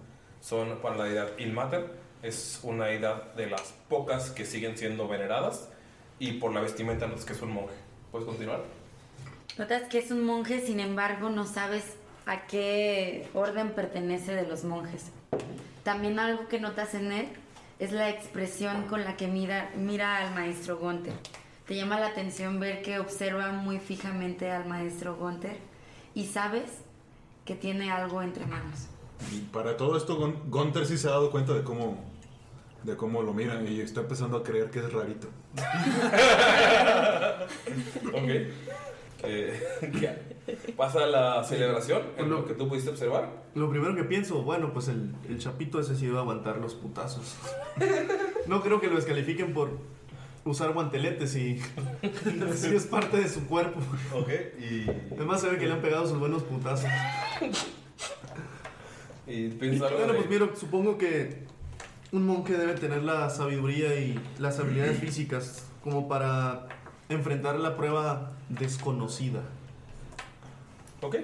son para la deidad Ilmater. Es una deidad de las pocas que siguen siendo veneradas. Y por la vestimenta notas que es un monje. ¿Puedes continuar? Notas que es un monje, sin embargo, no sabes a qué orden pertenece de los monjes. También algo que notas en él es la expresión con la que mira, mira al maestro Gunther. Te llama la atención ver que observa muy fijamente al maestro Gunther y sabes que tiene algo entre manos. Y para todo esto, Gunther sí se ha dado cuenta de cómo, de cómo lo mira y está empezando a creer que es rarito. [laughs] Ok. Eh, [laughs] pasa la celebración en lo que tú pudiste observar. Lo primero que pienso, bueno, pues el, el chapito ese sí iba a aguantar los putazos. [laughs] No creo que lo descalifiquen por usar guanteletes y [laughs] sí es parte de su cuerpo. Ok, y. Además se ve que le han pegado sus buenos putazos. Y Bueno, pues mira, supongo que un monje debe tener la sabiduría y las habilidades físicas como para enfrentar la prueba desconocida. Ok.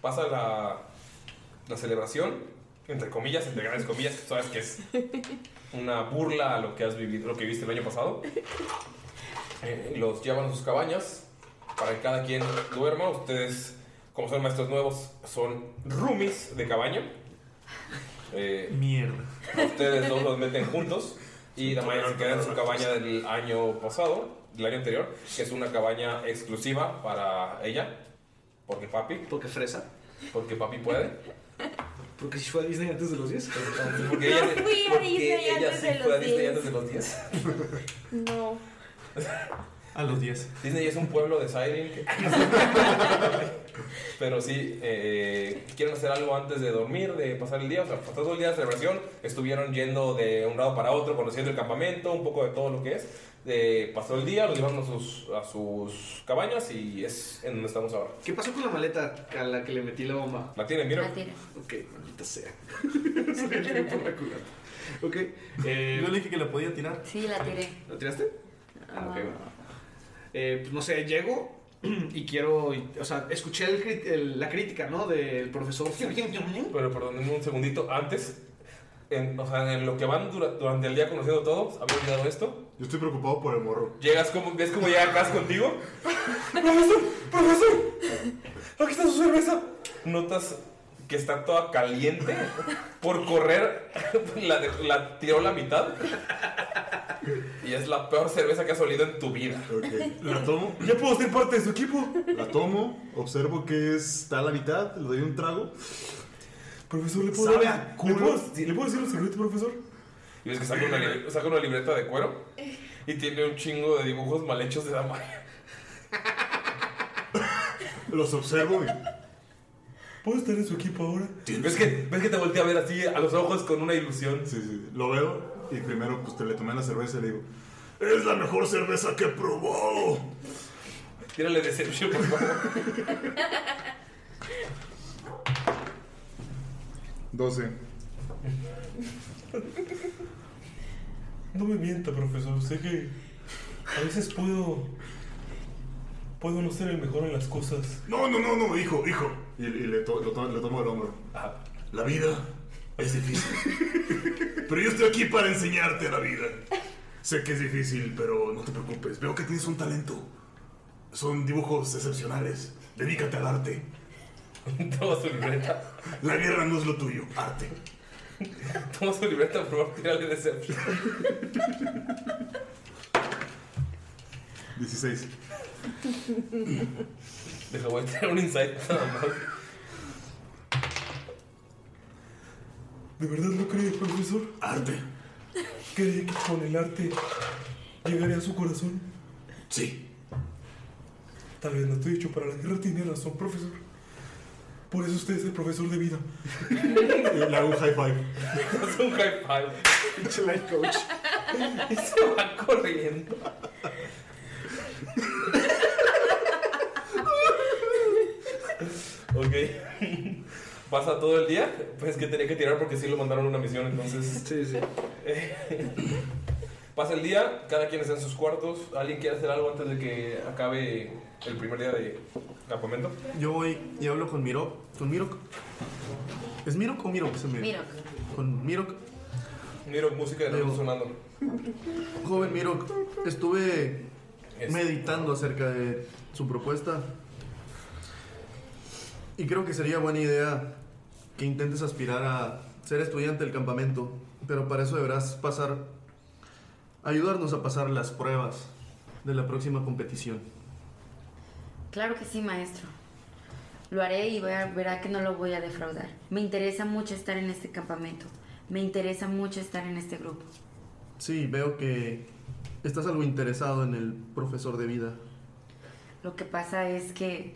Pasa la, la celebración, entre comillas, entre grandes comillas, que sabes que es una burla a lo que has vivido, lo que viste el año pasado. Eh, los llevan a sus cabañas para que cada quien duerma. Ustedes, como son maestros nuevos, son roomies de cabaña. Eh, Mierda. Ustedes dos los meten juntos y la mañana se queda en su cabaña del año pasado, del año anterior, que es una cabaña exclusiva para ella. Porque papi. Porque fresa. Porque papi puede. Porque si fue a Disney antes de los 10. Porque ella, No fui a Disney ella antes sí de fue a los Disney 10. antes de los 10. No. A los 10. Disney es un pueblo de Siren. Pero sí, eh, quieren hacer algo antes de dormir, de pasar el día. O sea, pasar todo el día de celebración. Estuvieron yendo de un lado para otro, conociendo el campamento, un poco de todo lo que es. De, pasó el día, los llevaron a sus, a sus cabañas y es en donde estamos ahora. ¿Qué pasó con la maleta a la que le metí la bomba? La tienen, mira. La tira. Ok, maldita sea. [laughs] Se me tiró por la culata. Ok. eh, Yo le dije que la podía tirar. Sí, la tiré. ¿La tiraste? Ah, ok. bueno. Eh, pues no sé, llego [clears throat] y quiero, y- o sea, escuché el la crítica, ¿no? Del profesor. Pero perdón, un segundito. Antes, en, o sea, en lo que van dura- durante el día conociendo todos, ¿había olvidado esto? Yo estoy preocupado por el morro. Llegas como, ves cómo llega Cass contigo. ¡Profesor! ¡Profesor! ¡Aquí está su cerveza! Notas que está toda caliente por correr. La, tiró la mitad. Y es la peor cerveza que has olido en tu vida. La tomo. Ya puedo ser parte de su equipo. La tomo, observo que está a la mitad, le doy un trago. Profesor, ¿le puedo, ¿Sabe ¿le puedo, ¿le puedo decir un secreto, profesor? Y ves que saca una, li- saca una libreta de cuero y tiene un chingo de dibujos mal hechos de Damaya. [laughs] Los observo y. ¿Puedo estar en su equipo ahora? ¿Ves que, ves que te voltea a ver así a los ojos con una ilusión? Sí, sí. Lo veo y primero pues te le tomé la cerveza y le digo, es la mejor cerveza que he probado. Tírale Deception, por favor. [laughs] 12. No me mienta, profesor. Sé que a veces puedo. Puedo no ser el mejor en las cosas. No, no, no, no, hijo, hijo. Y, y le, to- lo to- le tomo el hombro. La vida es difícil. Pero yo estoy aquí para enseñarte la vida. Sé que es difícil, pero no te preocupes. Veo que tienes un talento. Son dibujos excepcionales. Dedícate al arte. [laughs] Toma su libreta. La guerra no es lo tuyo, arte. [laughs] Toma su libreta, por favor, tírale Deception. 16. Deja, voy a tirar un insight nada más. ¿De verdad lo cree, profesor? Arte. ¿Cree que con el arte llegaré a su corazón? Sí. Tal vez no estoy hecho para la guerra, tiene razón, profesor. Por eso usted es el profesor de vida. [laughs] Le hago un high five. Es un high five. Pinche life coach. Y [laughs] se va corriendo. ok. Pasa todo el día. Pues que tenía que tirar porque sí lo mandaron a una misión, entonces. Sí, sí. [laughs] Pasa el día, cada quien está en sus cuartos. ¿Alguien quiere hacer algo antes de que acabe el primer día de campamento? Yo voy y hablo con Mirok. ¿Con Mirok? ¿Es Mirok o Mirok? Se me... Mirok. Con Mirok. Miro música de nuevo sonando. Joven Mirok, estuve meditando acerca de su propuesta. Y creo que sería buena idea que intentes aspirar a ser estudiante del campamento. Pero para eso deberás pasar. Ayudarnos a pasar las pruebas de la próxima competición. Claro que sí, maestro. Lo haré y verá, verá que no lo voy a defraudar. Me interesa mucho estar en este campamento. Me interesa mucho estar en este grupo. Sí, veo que estás algo interesado en el profesor de vida. Lo que pasa es que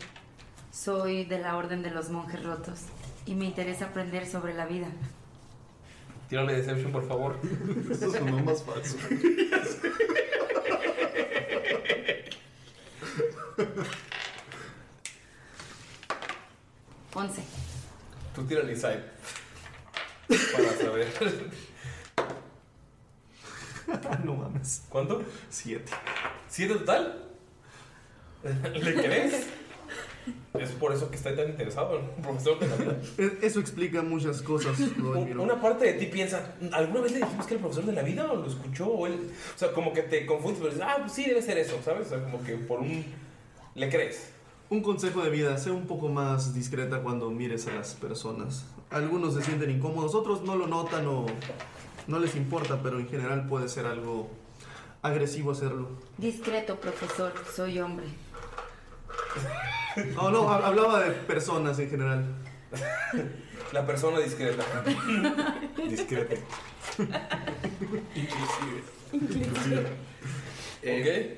soy de la Orden de los Monjes Rotos y me interesa aprender sobre la vida. Tírale Deception, por favor. [laughs] Eso sonó más falso. Once. Tú tírale Insight. Para saber. no mames. ¿Cuánto? Siete. ¿Siete total? ¿Le crees? Es por eso que está tan interesado en un profesor de la vida. E- Eso explica muchas cosas. Una parte de ti piensa, ¿alguna vez le dijimos que era el profesor de la vida o lo escuchó? O, él? o sea, como que te confundes, pero dices, ah, pues sí, debe ser eso, ¿sabes? O sea, como que por un... ¿Le crees? Un consejo de vida, sé un poco más discreta cuando mires a las personas. Algunos se sienten incómodos, otros no lo notan o no les importa, pero en general puede ser algo agresivo hacerlo. Discreto, profesor. Soy hombre. No, ha- hablaba de personas en general. La persona discreta. Discreto. Inclusive. ¿Ok?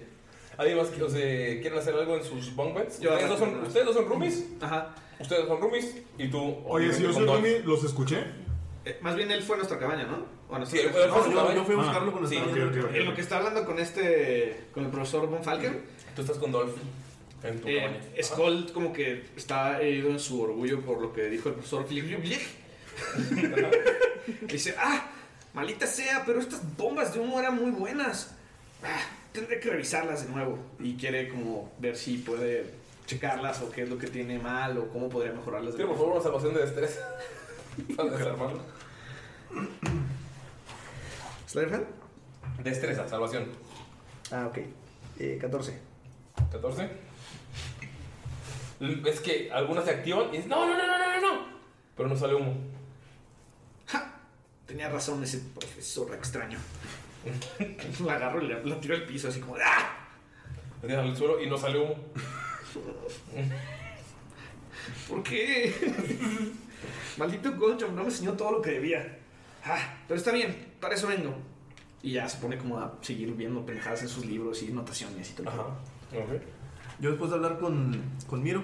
¿Alguien más que, o sea, quieren hacer algo en sus bunk beds? Yo- ¿Ustedes, dos son, ¿Ustedes dos son roomies? Ajá. Ustedes son roomies y tú... Oye, si yo soy roomie, ¿los escuché? Eh, más bien él fue a nuestra cabaña, ¿no? O a nuestra Sí, él casa. fue a su yo- cabaña. yo fui a Ah, buscarlo cuando sí, estaba. En lo que está hablando con este. con el profesor Von Falken. Tú estás con Dolph en tu. Eh, Skull como que está herido en su orgullo por lo que dijo el profesor. [laughs] Dice, ah, maldita sea, pero estas bombas de humo eran muy buenas. Ah, tendré que revisarlas de nuevo. Y quiere como ver si puede checarlas o qué es lo que tiene mal o cómo podría mejorarlas. de Tira por favor una salvación de destreza. [laughs] Para desarmarlo. Destreza, salvación. Ah, ok. Eh, 14. 14. L- Es que algunas se activan y dices, no, no, no, no, no, no, no. pero no sale humo. Tenía razón ese profesor extraño. [laughs] la agarro y la, la tiro al piso así como de ¡ah! Le tiras al suelo y no sale humo. [laughs] ¿Por qué? [laughs] Maldito Goldjump no me enseñó todo lo que debía. Ah, pero está bien, para eso vengo. Y ya se pone como a seguir viendo pendejadas en sus libros y notaciones y todo. el Yo después de hablar con, con Miro,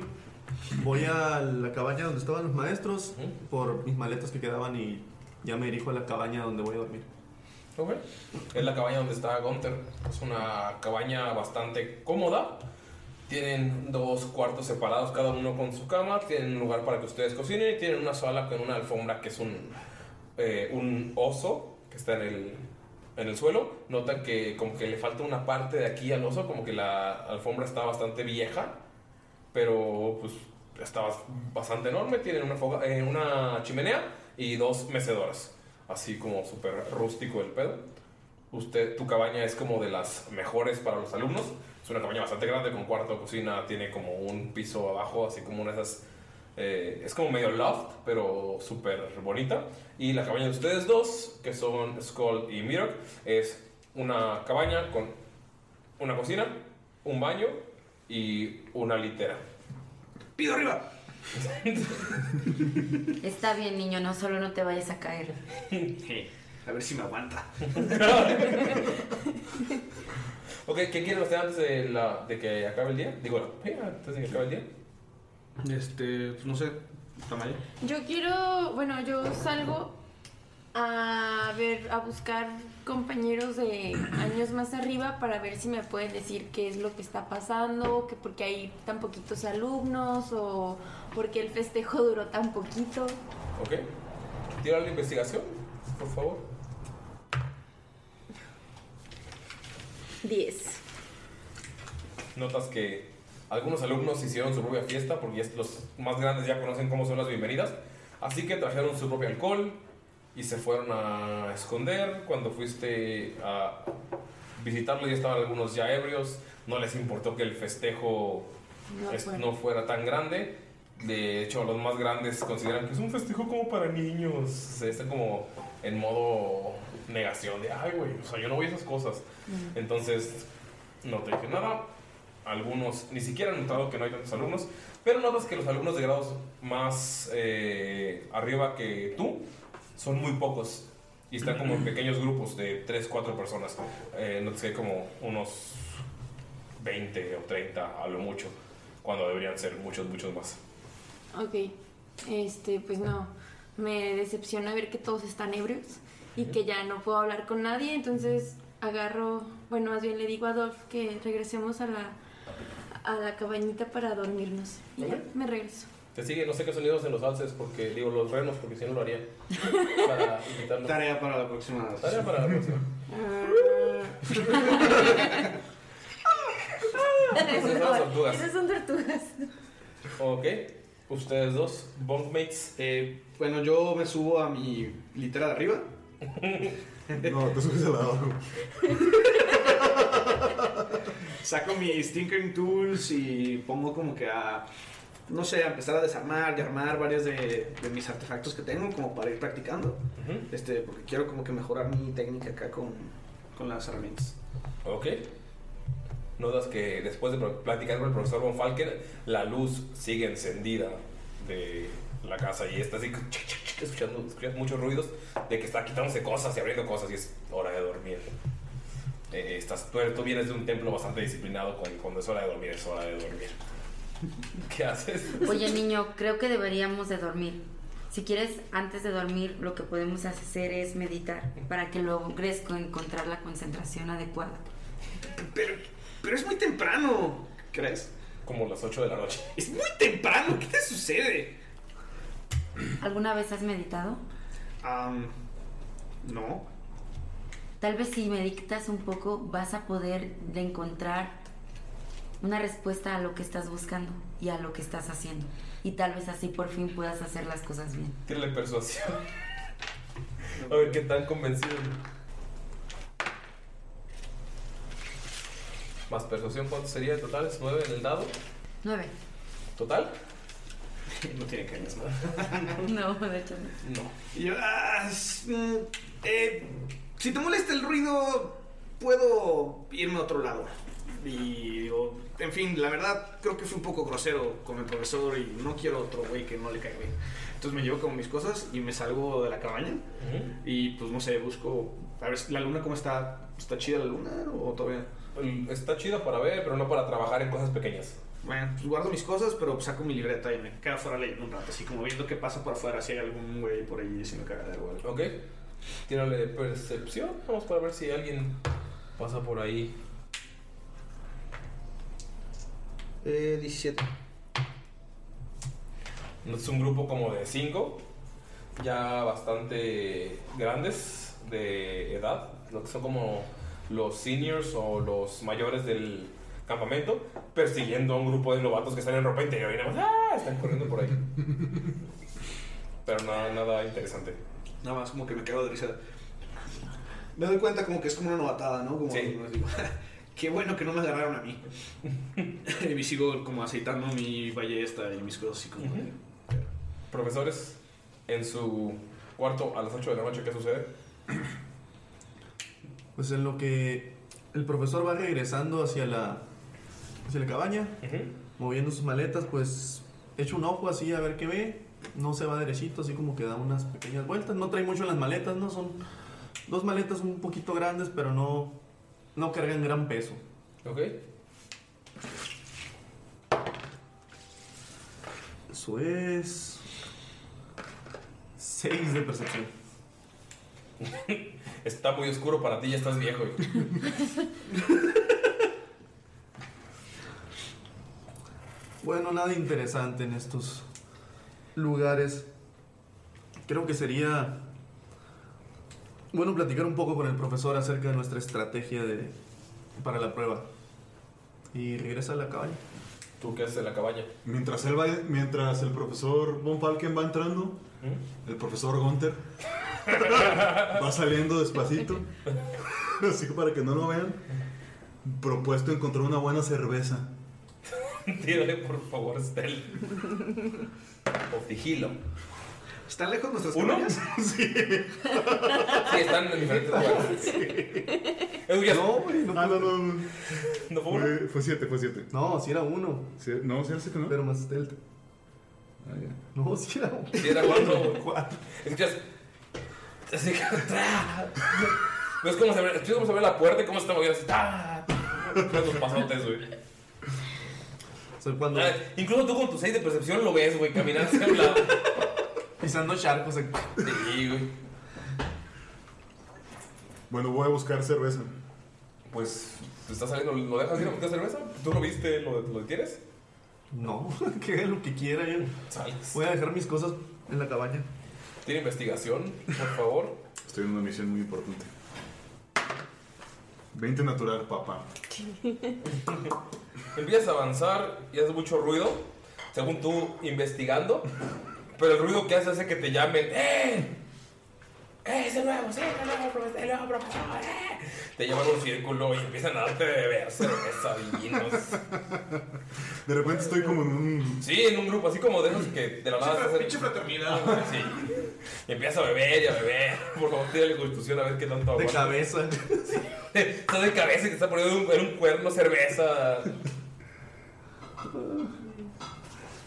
voy a la cabaña donde estaban los maestros por mis maletas que quedaban y ya me dirijo a la cabaña donde voy a dormir. Ok. Es la cabaña donde está Gunther. Es una cabaña bastante cómoda. Tienen dos cuartos separados, cada uno con su cama. Tienen un lugar para que ustedes cocinen y tienen una sala con una alfombra que es un, eh, un oso que está en el, en el suelo. Notan que como que le falta una parte de aquí al oso, como que la alfombra está bastante vieja, pero pues está bas- bastante enorme. Tienen una, foga- eh, una chimenea y dos mecedoras, así como súper rústico el pedo. Usted, tu cabaña es como de las mejores para los alumnos. Es una cabaña bastante grande con cuarto, cocina, tiene como un piso abajo, así como una de esas. Eh, es como medio loft, pero súper bonita. Y la cabaña de ustedes dos, que son Skull y Mirok, es una cabaña con una cocina, un baño y una litera. ¡Pido arriba! Está bien, niño, no solo no te vayas a caer. A ver si me aguanta. [laughs] ok, ¿qué quieren hacer antes de, la, de que acabe el día? Digo, antes de que acabe el día. Este, pues no sé, Tamaya. Yo quiero, bueno, yo salgo a ver, a buscar compañeros de años más arriba para ver si me pueden decir qué es lo que está pasando, que porque hay tan poquitos alumnos o porque el festejo [laughs] duró tan poquito. Ok. Tira la investigación, por favor. 10. Notas que algunos alumnos hicieron su propia fiesta porque ya los más grandes ya conocen cómo son las bienvenidas. Así que trajeron su propio alcohol y se fueron a esconder. Cuando fuiste a visitarlos ya estaban algunos ya ebrios. No les importó que el festejo No es- fuera. no fuera tan grande. De hecho, los más grandes consideran que es un festejo como para niños. Se están como en modo negación de, ay, güey, o sea, yo no voy a esas cosas. Entonces, no te dije nada. Algunos ni siquiera han notado que no hay tantos alumnos, pero notas que los alumnos de grados más eh, arriba que tú son muy pocos y están como en pequeños grupos de 3, 4 personas. Eh, notas que hay como unos 20 o 30 a lo mucho, cuando deberían ser muchos, muchos más. Ok, este, pues no, me decepciona ver que todos están ebrios y que ya no puedo hablar con nadie, entonces agarro, bueno, más bien le digo a Adolf que regresemos a la, a la cabañita para dormirnos. Y ya, me regreso. Te sigue, no sé qué sonidos en los alces, porque digo los renos, porque si no lo haría. [laughs] Para invitarlo. Tarea para la próxima. Tarea para la próxima. Esas son las tortugas. Esas son tortugas. Ok, ustedes dos, bunkmates. Eh, bueno, yo me subo a mi litera de arriba. [laughs] No, te subes a la de abajo. [laughs] Saco mis Tinkering Tools y pongo como que a, no sé, a empezar a desarmar y armar varios de, de mis artefactos que tengo como para ir practicando. este, porque quiero como que mejorar mi técnica acá con, con las herramientas. Ok. Notas que después de pl- platicar con el profesor Von Falken, la luz sigue encendida de la casa y está así escuchando, escuchando muchos ruidos de que está quitándose cosas y abriendo cosas y es hora de dormir. Eh, estás, tú, tú vienes de un templo bastante disciplinado cuando, cuando es hora de dormir, es hora de dormir. [laughs] ¿Qué haces? Oye, niño, creo que deberíamos de dormir. Si quieres, antes de dormir, lo que podemos hacer es meditar para que logres co- encontrar la concentración adecuada. Pero, pero es muy temprano. ¿Crees? Como las 8 de la noche. Es muy temprano. ¿Qué te sucede? ¿Alguna vez has meditado? Am, no. Tal vez si meditas un poco vas a poder de encontrar una respuesta a lo que estás buscando y a lo que estás haciendo. Y tal vez así por fin puedas hacer las cosas bien. Tírale persuasión. A ver qué tan convencido. Más persuasión, ¿cuánto sería el total? ¿Es 9 en el dado? Nueve. ¿Total? [laughs] no tiene cañas, ¿no? [laughs] No, de hecho no. No. Y yo, ah, mm, eh, si te molesta el ruido, puedo irme a otro lado. Y en fin, la verdad, creo que fui un poco grosero con el profesor y no quiero otro güey que no le caiga bien. Entonces me llevo como mis cosas y me salgo de la cabaña. Y pues no sé, busco. A ver, si la luna, ¿cómo está? ¿Está chida la luna o todavía? Está chida para ver, pero no para trabajar en cosas pequeñas. Bueno, pues guardo mis cosas, pero saco mi libreta y me quedo afuera leyendo un rato, así como viendo qué pasa por afuera, si hay algún güey por ahí diciendo cagadero o algo. Ok. Tírale percepción. Vamos para ver si alguien pasa por ahí. Eh, 17. Es un grupo como de cinco, ya bastante grandes de edad, lo que son como los seniors o los mayores del campamento, persiguiendo a un grupo de novatos que están en ropa interior y nada más, ¡ah! están corriendo por ahí. [laughs] Pero nada, nada interesante. Nada más como que me quedo de risa. Me doy cuenta como que es como una novatada, ¿no? Como Sí. digo, [laughs] qué bueno que no me agarraron a mí. [laughs] y me sigo como aceitando mi ballesta y mis cosas así como... de- Profesores, en su cuarto a las 8 de la noche, ¿qué sucede? Pues en lo que el profesor va regresando hacia la, hacia la cabaña, moviendo sus maletas, pues echa un ojo así a ver qué ve. No se va derechito, así como que da unas pequeñas vueltas. No trae mucho en las maletas, ¿no? Son dos maletas un poquito grandes, pero no, no cargan gran peso. Ok. Eso es... 6 de percepción. [laughs] Está muy oscuro para ti, ya estás viejo. [laughs] Bueno, nada interesante en estos lugares. Creo que sería bueno platicar un poco con el profesor acerca de nuestra estrategia de, para la prueba. Y regresa a la cabaña. ¿Tú qué haces en la cabaña? Mientras, él va, mientras el profesor Von Falken va entrando, el profesor Gunther [laughs] va saliendo despacito, así que para que no lo vean, propuesto encontrar una buena cerveza. Tírale, por favor, Stel. O sigilo. ¿Están lejos nuestras ¿Uno? cabañas? [laughs] Sí. Sí, están en diferentes lugares. [laughs] No, güey, no, Ah, no, no, no. ¿No fue uno? Fue, fue siete, fue siete. no, si era uno, Sí, No, sí era siete, ¿no? pero más stealth. Ah, ya. No, si era uno. Sí, era cuatro. Cuatro. Escuchas. Así que. ¿Ves cómo se ve? ¿Escuchas cómo se ve la puerta y cómo se está moviendo así? Ves los pasotes, güey. O sea, cuando Ah, incluso tú con tu 6 de percepción lo ves, güey, caminando hacia un lado. [laughs] pisando charcos. en- Sí, güey. Bueno, voy a buscar cerveza. Pues, te está saliendo. ¿Lo dejas ir a meter cerveza? ¿Tú lo viste? ¿Lo, lo detienes? No, [laughs] que haga lo que quiera. Sales. voy a dejar mis cosas en la cabaña. Tiene investigación, por favor. Estoy en una misión muy importante. 20 natural, papá. [laughs] Empiezas a avanzar y haces mucho ruido, según tú investigando, pero el ruido que hace hace que te llamen, ¡eh! ¡Eh, es el nuevo, sí, el nuevo profesor, el nuevo profesor, eh! Te llaman a un círculo y empiezan a darte de beber cerveza, vinos. De repente estoy como en un. Sí, en un grupo así como de esos que de la nada en- Pinche fraternidad. Sí. Y empiezas a beber y a beber. Por favor, tírale constitución a ver qué tanto De aguanta. cabeza. Estás de cabeza y te está poniendo en un, en un cuerno cerveza.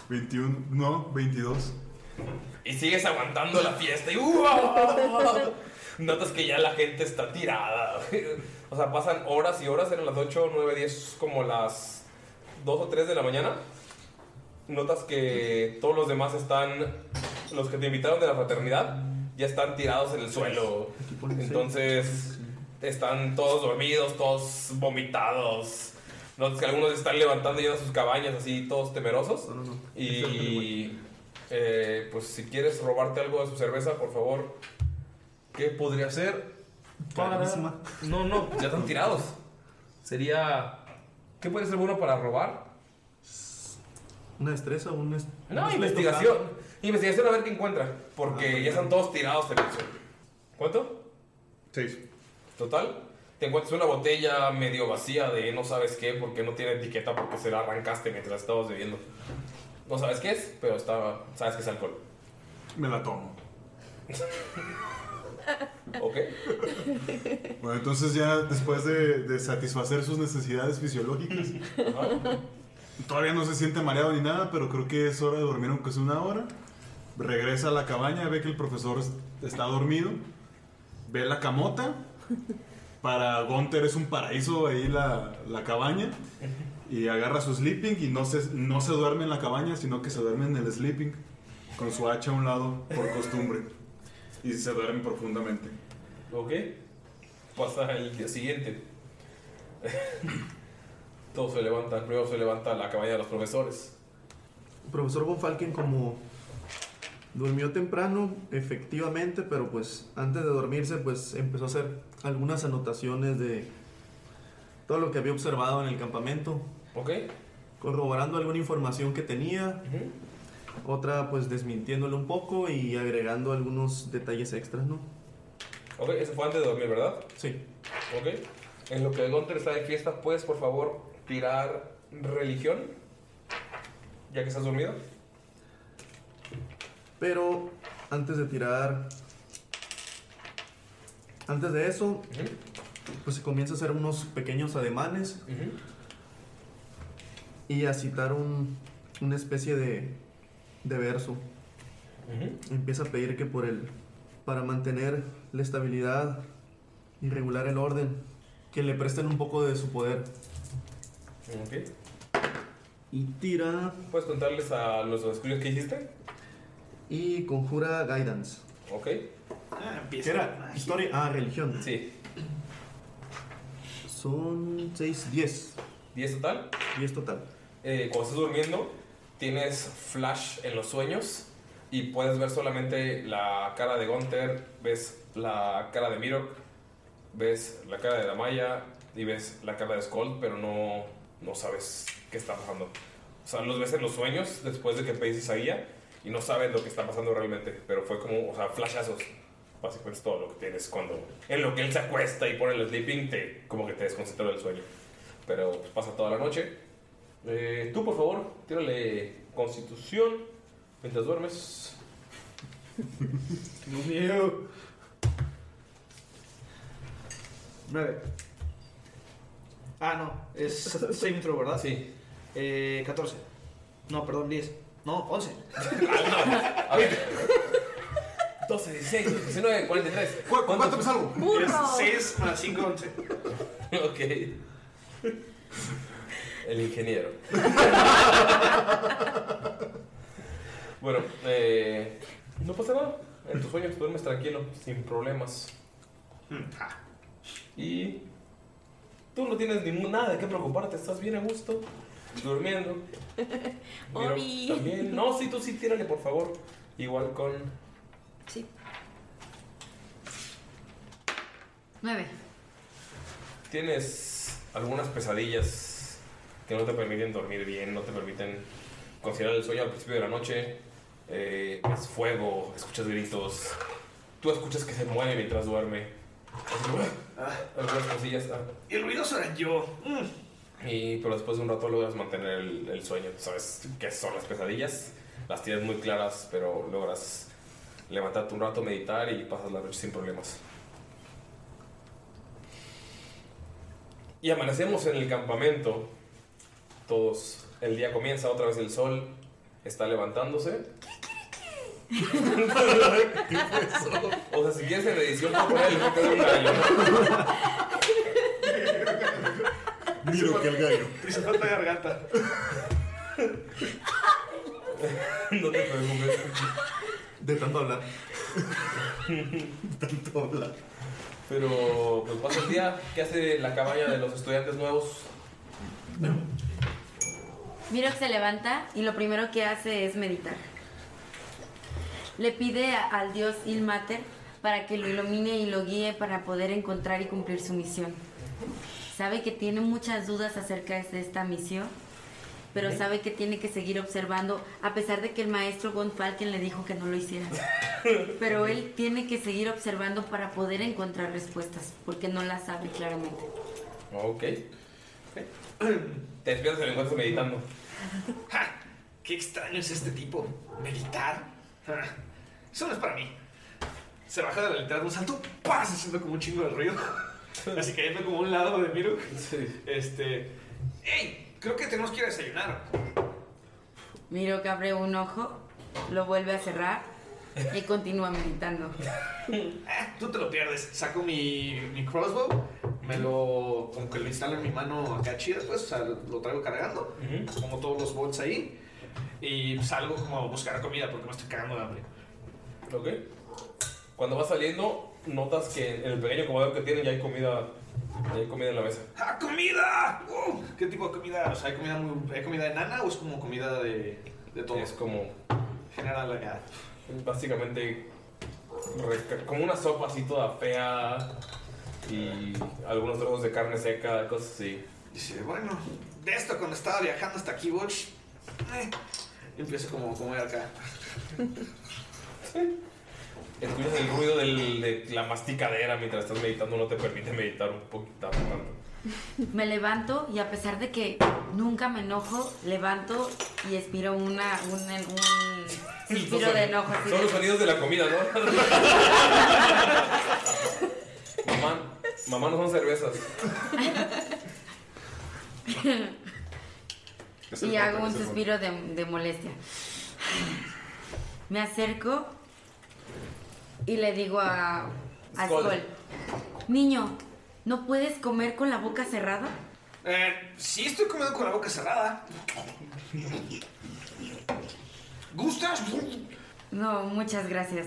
21. No, 22. Y sigues aguantando la fiesta y ¡uah! [laughs] notas que ya la gente está tirada. [laughs] O sea, pasan horas y horas, eran las 8, 9, 10, como las 2 o 3 de la mañana. Notas que todos los demás están, los que te invitaron de la fraternidad, ya están tirados en el suelo. Entonces, están todos dormidos, todos vomitados. Notas que algunos están levantando ya sus cabañas, así todos temerosos. Y eh, pues si quieres robarte algo de su cerveza, por favor, ¿qué podría ser? Para... No, no, ya están tirados. Sería... ¿Qué puede ser bueno para robar? Una destreza o un. est- No, un investigación. Investigación a ver qué encuentra. Porque ya están todos tirados suelo. ¿Cuánto? 6. Total. Te encuentras una botella medio vacía de no sabes qué porque no tiene etiqueta porque se la arrancaste mientras estabas bebiendo. No sabes qué es, pero está, sabes que es alcohol. Me la tomo. Ok. Bueno, entonces ya después de, de satisfacer sus necesidades fisiológicas, todavía no se siente mareado ni nada, pero creo que es hora de dormir aunque sea una hora. Regresa a la cabaña, ve que el profesor es- está dormido, ve la camota. Para Gunther es un paraíso ahí la, la cabaña. Y agarra su sleeping y no se, no se duerme en la cabaña, sino que se duerme en el sleeping, con su hacha a un lado por costumbre. Y se duerme profundamente. Ok. Pasa el día siguiente. Todos se levantan. Primero se levanta la cabaña de los profesores. Profesor Von Falken como durmió temprano, efectivamente, pero pues antes de dormirse pues empezó a hacer algunas anotaciones de todo lo que había observado en el campamento. Ok. Corroborando alguna información que tenía. Otra pues desmintiéndole un poco y agregando algunos detalles extras, ¿no? Ok, eso fue antes de dormir, ¿verdad? Sí. Ok. En lo que Gunter está de fiesta, ¿puedes por favor tirar religión? Ya que estás dormido. Pero antes de tirar. Antes de eso, pues se comienza a hacer unos pequeños ademanes y a citar un, una especie de, de verso. Empieza a pedir que por el. para mantener la estabilidad y regular el orden, que le presten un poco de su poder. Ok. Y tira. ¿Puedes contarles a los estudios que hiciste? Y conjura guidance. Ok. Ah, ¿Qué era? Historia. Ah, religión. Sí. Son 6, 10. ¿10 total? 10 total. Eh, cuando estás durmiendo, tienes flash en los sueños y puedes ver solamente la cara de Gunther, ves la cara de Mirok, ves la cara de Damaya y ves la cara de Skull, pero no, no sabes qué está pasando. O sea, los ves en los sueños después de que pedís esa guía y no sabes lo que está pasando realmente, pero fue como, o sea, flashazos. Básicamente es todo lo que tienes cuando en lo que él se acuesta y pone el sleeping, te, como que te desconcentra del sueño. Pero pues, pasa toda la noche. Eh, tú, por favor, tírale constitución mientras duermes. [laughs] Dios mío. 9. Ah, no. Es [laughs] saving throw, ¿verdad? Sí. Eh, 14. No, perdón, 10. No, 11. [laughs] A ver. 12, 16, 19, 43. ¿Cuánto me salgo? Es 6 más 5, 11. [laughs] ok. El ingeniero. [laughs] bueno, eh, no pasa nada. En tus sueños duermes tranquilo, sin problemas. Y tú no tienes ningún, nada de qué preocuparte, estás bien a gusto, durmiendo. [laughs] Obi. también. No, sí, tú sí, tírale, por favor. Igual con. Sí. Nueve. Tienes algunas pesadillas que no te permiten dormir bien, no te permiten considerar el sueño al principio de la noche. Eh, ves fuego, escuchas gritos. Tú escuchas que se mueve mientras duerme. Algunas cosillas. ah. Y el ruidoso era yo. Y, pero después de un rato logras mantener el, el sueño. Sabes qué son las pesadillas. Las tienes muy claras, pero logras levantarte un rato, meditar y pasas la noche sin problemas. Y amanecemos en el campamento. Todos. El día comienza, otra vez el sol está levantándose. ¿Qué fue eso? [laughs] O sea, si quieres en edición, poner el de un gallo. [laughs] Miro que el gallo. [laughs] Te hizo falta garganta. no te preocupes. De tanto hablar. tanto hablar. Pero pues pasa el día. ¿Qué hace la cabaña de los estudiantes nuevos? Mirok se levanta y lo primero que hace es meditar. Le pide a- al dios Ilmater para que lo ilumine y lo guíe para poder encontrar y cumplir su misión. Sabe que tiene muchas dudas acerca de esta misión, pero sabe que tiene que seguir observando, a pesar de que el maestro Von Falken le dijo que no lo hiciera. [laughs] Pero él tiene que seguir observando para poder encontrar respuestas, porque no las sabe claramente. Ok. Te despiertas y lo encuentras meditando. [laughs] qué extraño es este tipo. ¿Meditar? Ah, Eso no es para mí. Se baja de la letra de un salto, ¡paz! haciendo como un chingo de ruido. [laughs] Así cayendo como un lado de Miru. Este. ¡Ey! Creo que tenemos que ir a desayunar. Miro que abre un ojo, lo vuelve a cerrar y continúa meditando. Ah, tú te lo pierdes. Saco mi, mi crossbow, me lo. como que lo instalo en mi mano acá chida, pues, o sea, lo traigo cargando. Pongo todos los bolts ahí. Y salgo como a buscar comida porque me estoy cagando de hambre. Ok. Cuando vas saliendo, notas que en el pequeño comedor que tienen ya hay comida, hay comida en la mesa. ¡Ah, comida! Uh, ¿Qué tipo de comida? O sea, ¿hay comida, muy, ¿hay comida enana o es como comida de, de todo? Es como. General acá. Básicamente, reca- como una sopa así toda fea y algunos trozos de carne seca, cosas así. Dice, bueno, de esto cuando estaba viajando hasta aquí, Watch, eh, empiezo como a comer acá. [laughs] Escuchas el ruido del- de la masticadera mientras estás meditando, no te permite meditar un poquito tanto. [laughs] Me levanto y a pesar de que nunca me enojo, levanto y expiro una, un, un suspiro de enojo. así Son de- los sonidos de la comida, ¿no? [laughs] mamá, mamá no son cervezas. y hago un suspiro de, de molestia. Me acerco y le digo a, a niño, ¿no puedes comer con la boca cerrada? Eh, sí estoy comiendo con la boca cerrada. ¿Gustas? No, muchas gracias.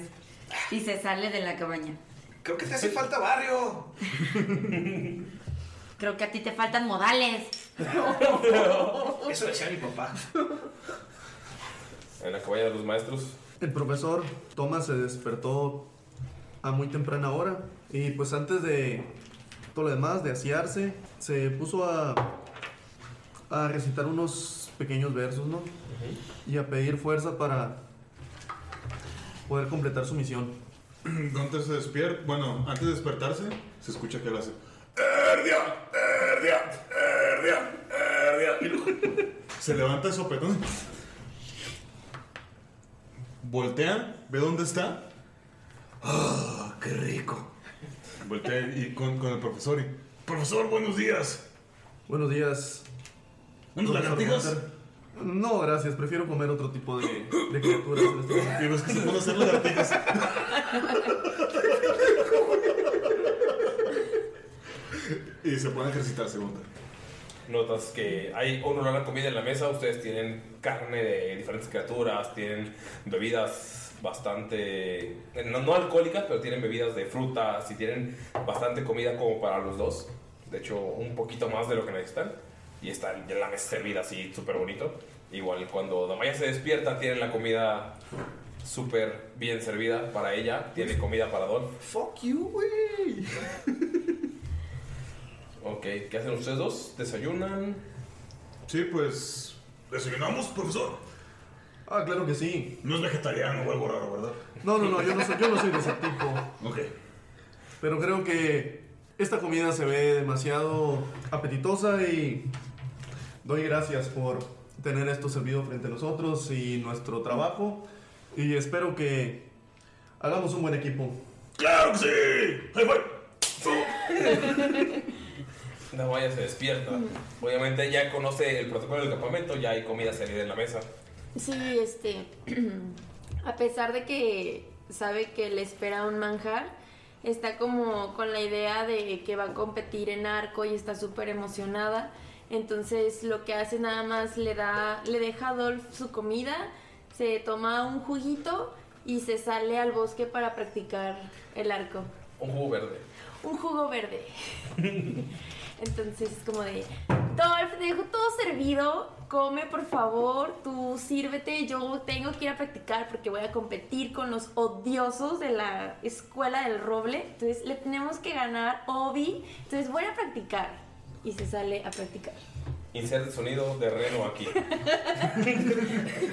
Y se sale de la cabaña. Creo que te hace falta barrio. Creo que a ti te faltan modales. Eso decía mi papá. En la cabaña de los maestros. El profesor Thomas se despertó a muy temprana hora y pues antes de todo lo demás, de asearse, se puso a, a recitar unos pequeños versos, ¿no? Y a pedir fuerza para poder completar su misión. [clears throat] Gunter se despierta. Bueno, antes de despertarse, se escucha que él hace. ¡Erdia! ¡Erdia! ¡Erdia! ¡Erdia! Y luego [laughs] se levanta de sopetón. Voltea, ve dónde está. ¡Ah, qué rico! Voltea y con, con el profesor y. Profesor, buenos días. Buenos días. No, gracias. Prefiero comer otro tipo de, de criaturas. en este momento. Es que se pone a hacer lagartijas. [laughs] Y se pone a ejercitarse, Gunter. Notas que hay un olor comida en la mesa, ustedes tienen carne de diferentes criaturas, tienen bebidas bastante, no, no alcohólicas, pero tienen bebidas de frutas y tienen bastante comida como para los dos. De hecho, un poquito más de lo que necesitan. Y está ya la mesa servida así, súper bonito. Igual cuando Damaya se despierta, tienen la comida súper bien servida para ella. Tiene comida para Don. Fuck you, güey. [laughs] Ok, ¿qué hacen ustedes dos? ¿Desayunan? Sí, pues. ¿Desayunamos, profesor? Ah, claro que sí. No es vegetariano o algo raro, ¿verdad? No, no, no, yo no soy, yo no soy de ese tipo. Ok. Pero creo que esta comida se ve demasiado apetitosa y doy gracias por tener esto servido frente a nosotros y nuestro trabajo. Y espero que hagamos un buen equipo. ¡Claro que sí! [laughs] ¡High Damaya se despierta. Obviamente ya conoce el protocolo del campamento, ya hay comida servida en la mesa. Sí, este. [clears throat] a pesar de que sabe que le espera un manjar, está como con la idea de que va a competir en arco y está súper emocionada. Entonces lo que hace nada más le da, le deja a Dolph su comida, se toma un juguito y se sale al bosque para practicar el arco. Un jugo verde. Un jugo verde. [laughs] Entonces es como de, Dolph, te dejo todo servido, come por favor, tú sírvete, yo tengo que ir a practicar porque voy a competir con los odiosos de la escuela del roble, entonces le tenemos que ganar, Obi, entonces voy a practicar. Y se sale a practicar. Inserte sonido de reno aquí.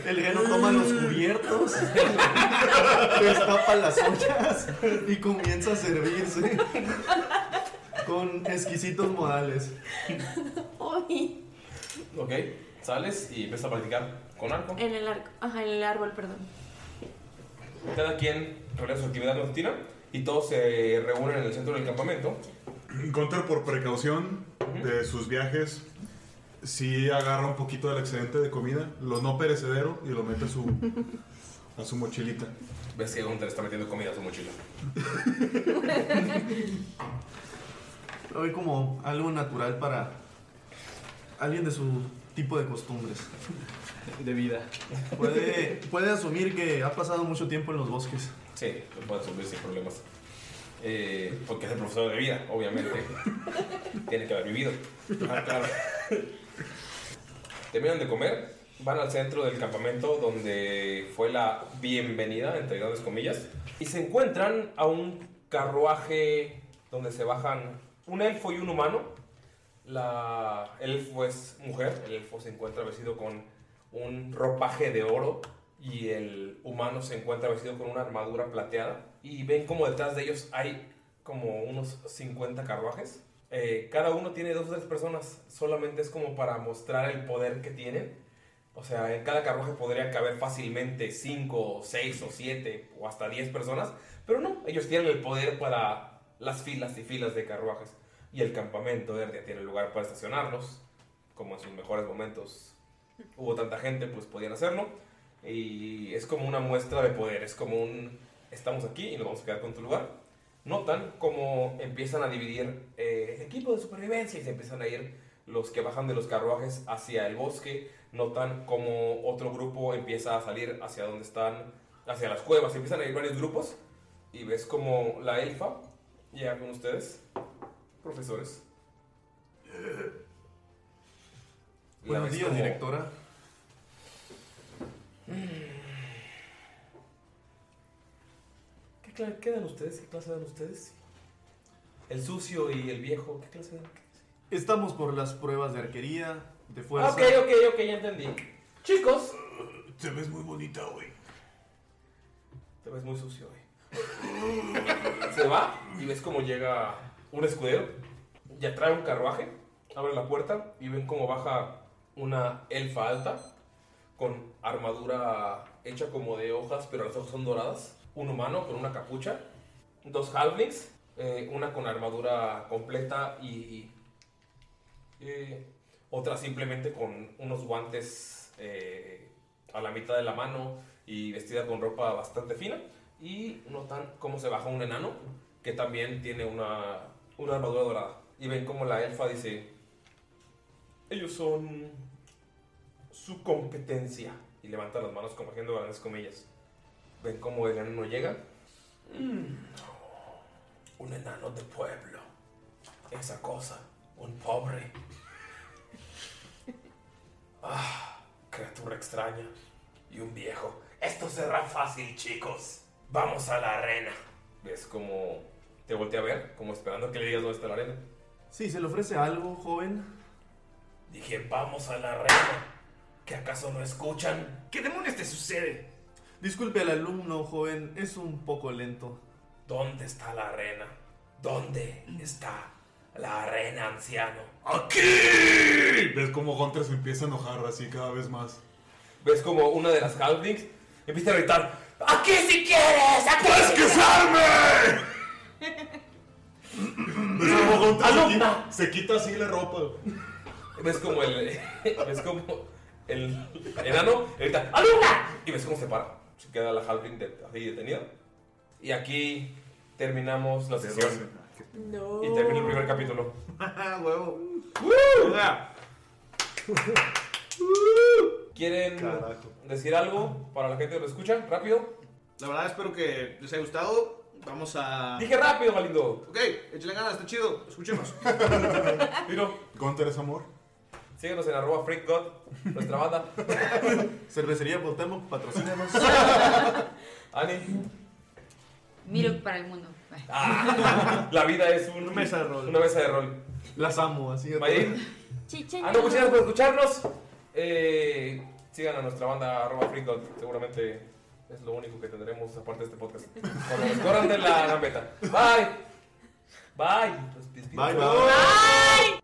El reno toma los cubiertos, [laughs] destapa las ollas y comienza a servirse con exquisitos modales. Obi. Ok, sales y empiezas a practicar con arco. En el arco. Ajá, en el árbol, perdón. Cada quien realiza su actividad matutina y todos se reúnen en el centro del campamento. Gunter, por precaución de sus viajes, sí agarra un poquito del excedente de comida, lo no perecedero, y lo mete a su, a su mochilita. Ves que Gunther está metiendo comida a su mochila. [laughs] Lo ve como algo natural para alguien de su tipo de costumbres. De vida. Puede, puede asumir que ha pasado mucho tiempo en los bosques. Sí, lo puede subir sin problemas. Eh, porque es el profesor de vida, obviamente. Tiene que haber vivido. Ah, claro. Terminan de comer, van al centro del campamento donde fue la bienvenida, entre grandes comillas, y se encuentran a un carruaje donde se bajan un elfo y un humano. La, el elfo es mujer, el elfo se encuentra vestido con un ropaje de oro y el humano se encuentra vestido con una armadura plateada. Y ven como detrás de ellos hay como unos 50 carruajes. Eh, cada uno tiene dos o tres personas, solamente es como para mostrar el poder que tienen. O sea, en cada carruaje podrían caber fácilmente 5, 6 o 7 o hasta 10 personas, pero no, ellos tienen el poder para las filas y filas de carruajes. Y el campamento verde tiene lugar para estacionarlos, como en sus mejores momentos hubo tanta gente, pues podían hacerlo. Y es como una muestra de poder, es como un estamos aquí y nos vamos a quedar con tu lugar. Notan cómo empiezan a dividir eh, equipos de supervivencia y se empiezan a ir los que bajan de los carruajes hacia el bosque. Notan como otro grupo empieza a salir hacia donde están, hacia las cuevas. Empiezan a ir varios grupos y ves como la elfa llega con ustedes, profesores. La Buenos días, como- directora. ¿Qué, cla- qué dan ustedes? ¿Qué clase dan ustedes? El sucio y el viejo, ¿qué clase dan? Estamos por las pruebas de arquería, de fuerza. Ok, ok, ok, ya entendí. Chicos. Te ves muy bonita hoy. Te ves muy sucio hoy. Se va y ves cómo llega un escudero. Ya trae un carruaje. Abre la puerta y ven cómo baja una elfa alta con armadura hecha como de hojas, pero las hojas son doradas. Un humano con una capucha. Dos halflings. eh, una con armadura completa y eh, otra simplemente con unos guantes eh, a la mitad de la mano y vestida con ropa bastante fina. Y notan cómo se baja un enano que también tiene una, una armadura dorada. Y ven como la elfa dice, ellos son su competencia. Y levanta las manos como haciendo grandes comillas. Ven cómo el enano llega. "Mm, un enano de pueblo. Esa cosa. Un pobre. [laughs] Ah, criatura extraña. Y un viejo. Esto será fácil, chicos. Vamos a la arena. ¿Ves cómo te voltea a ver? Como esperando que le digas dónde está la arena. Sí, ¿se le ofrece algo, joven? Dije, vamos a la arena. ¿Que acaso no escuchan? ¿Qué demonios te sucede? Disculpe al alumno, joven, es un poco lento. ¿Dónde está la arena? ¿Dónde está la arena, anciano? ¡Aquí! ¿Ves cómo Gunter se empieza a enojar así cada vez más? ¿Ves como una de las halflings empieza a gritar? ¡Aquí si quieres! ¡Aquí ¡Puedes si que quieres! ¿Ves cómo Gunter se quita, se quita así la ropa? ¿Ves como el. [laughs] ¿Ves como el enano grita ¡Alumna! Y ves cómo se para. Se queda la halfling de- así detenida. Y aquí terminamos la sesión. No. Y termina el primer capítulo. [laughs] Huevo. ¿Quieren decir algo para la gente que lo escucha? ¿Rápido? La verdad espero que les haya gustado. Vamos a... Dije rápido, Galindo. Ok, échale ganas, está chido. Escuchemos. [laughs] Miro. Gunter es amor. Síguenos en arroba freakgod, nuestra banda. [laughs] Cervecería Botemo, patrocínanos. [laughs] Ani. Miro para el mundo. Ah, la vida es un- una mesa de rol. Una mesa de rol. Las amo, así. Chichen. Ah, no, muchas gracias por escucharnos. Eh, sigan a nuestra banda arroba freakgod. Seguramente es lo único que tendremos aparte de este podcast. Cuando nos [laughs] corran de la gambeta. Bye. Bye. Los despido. Bye, bye.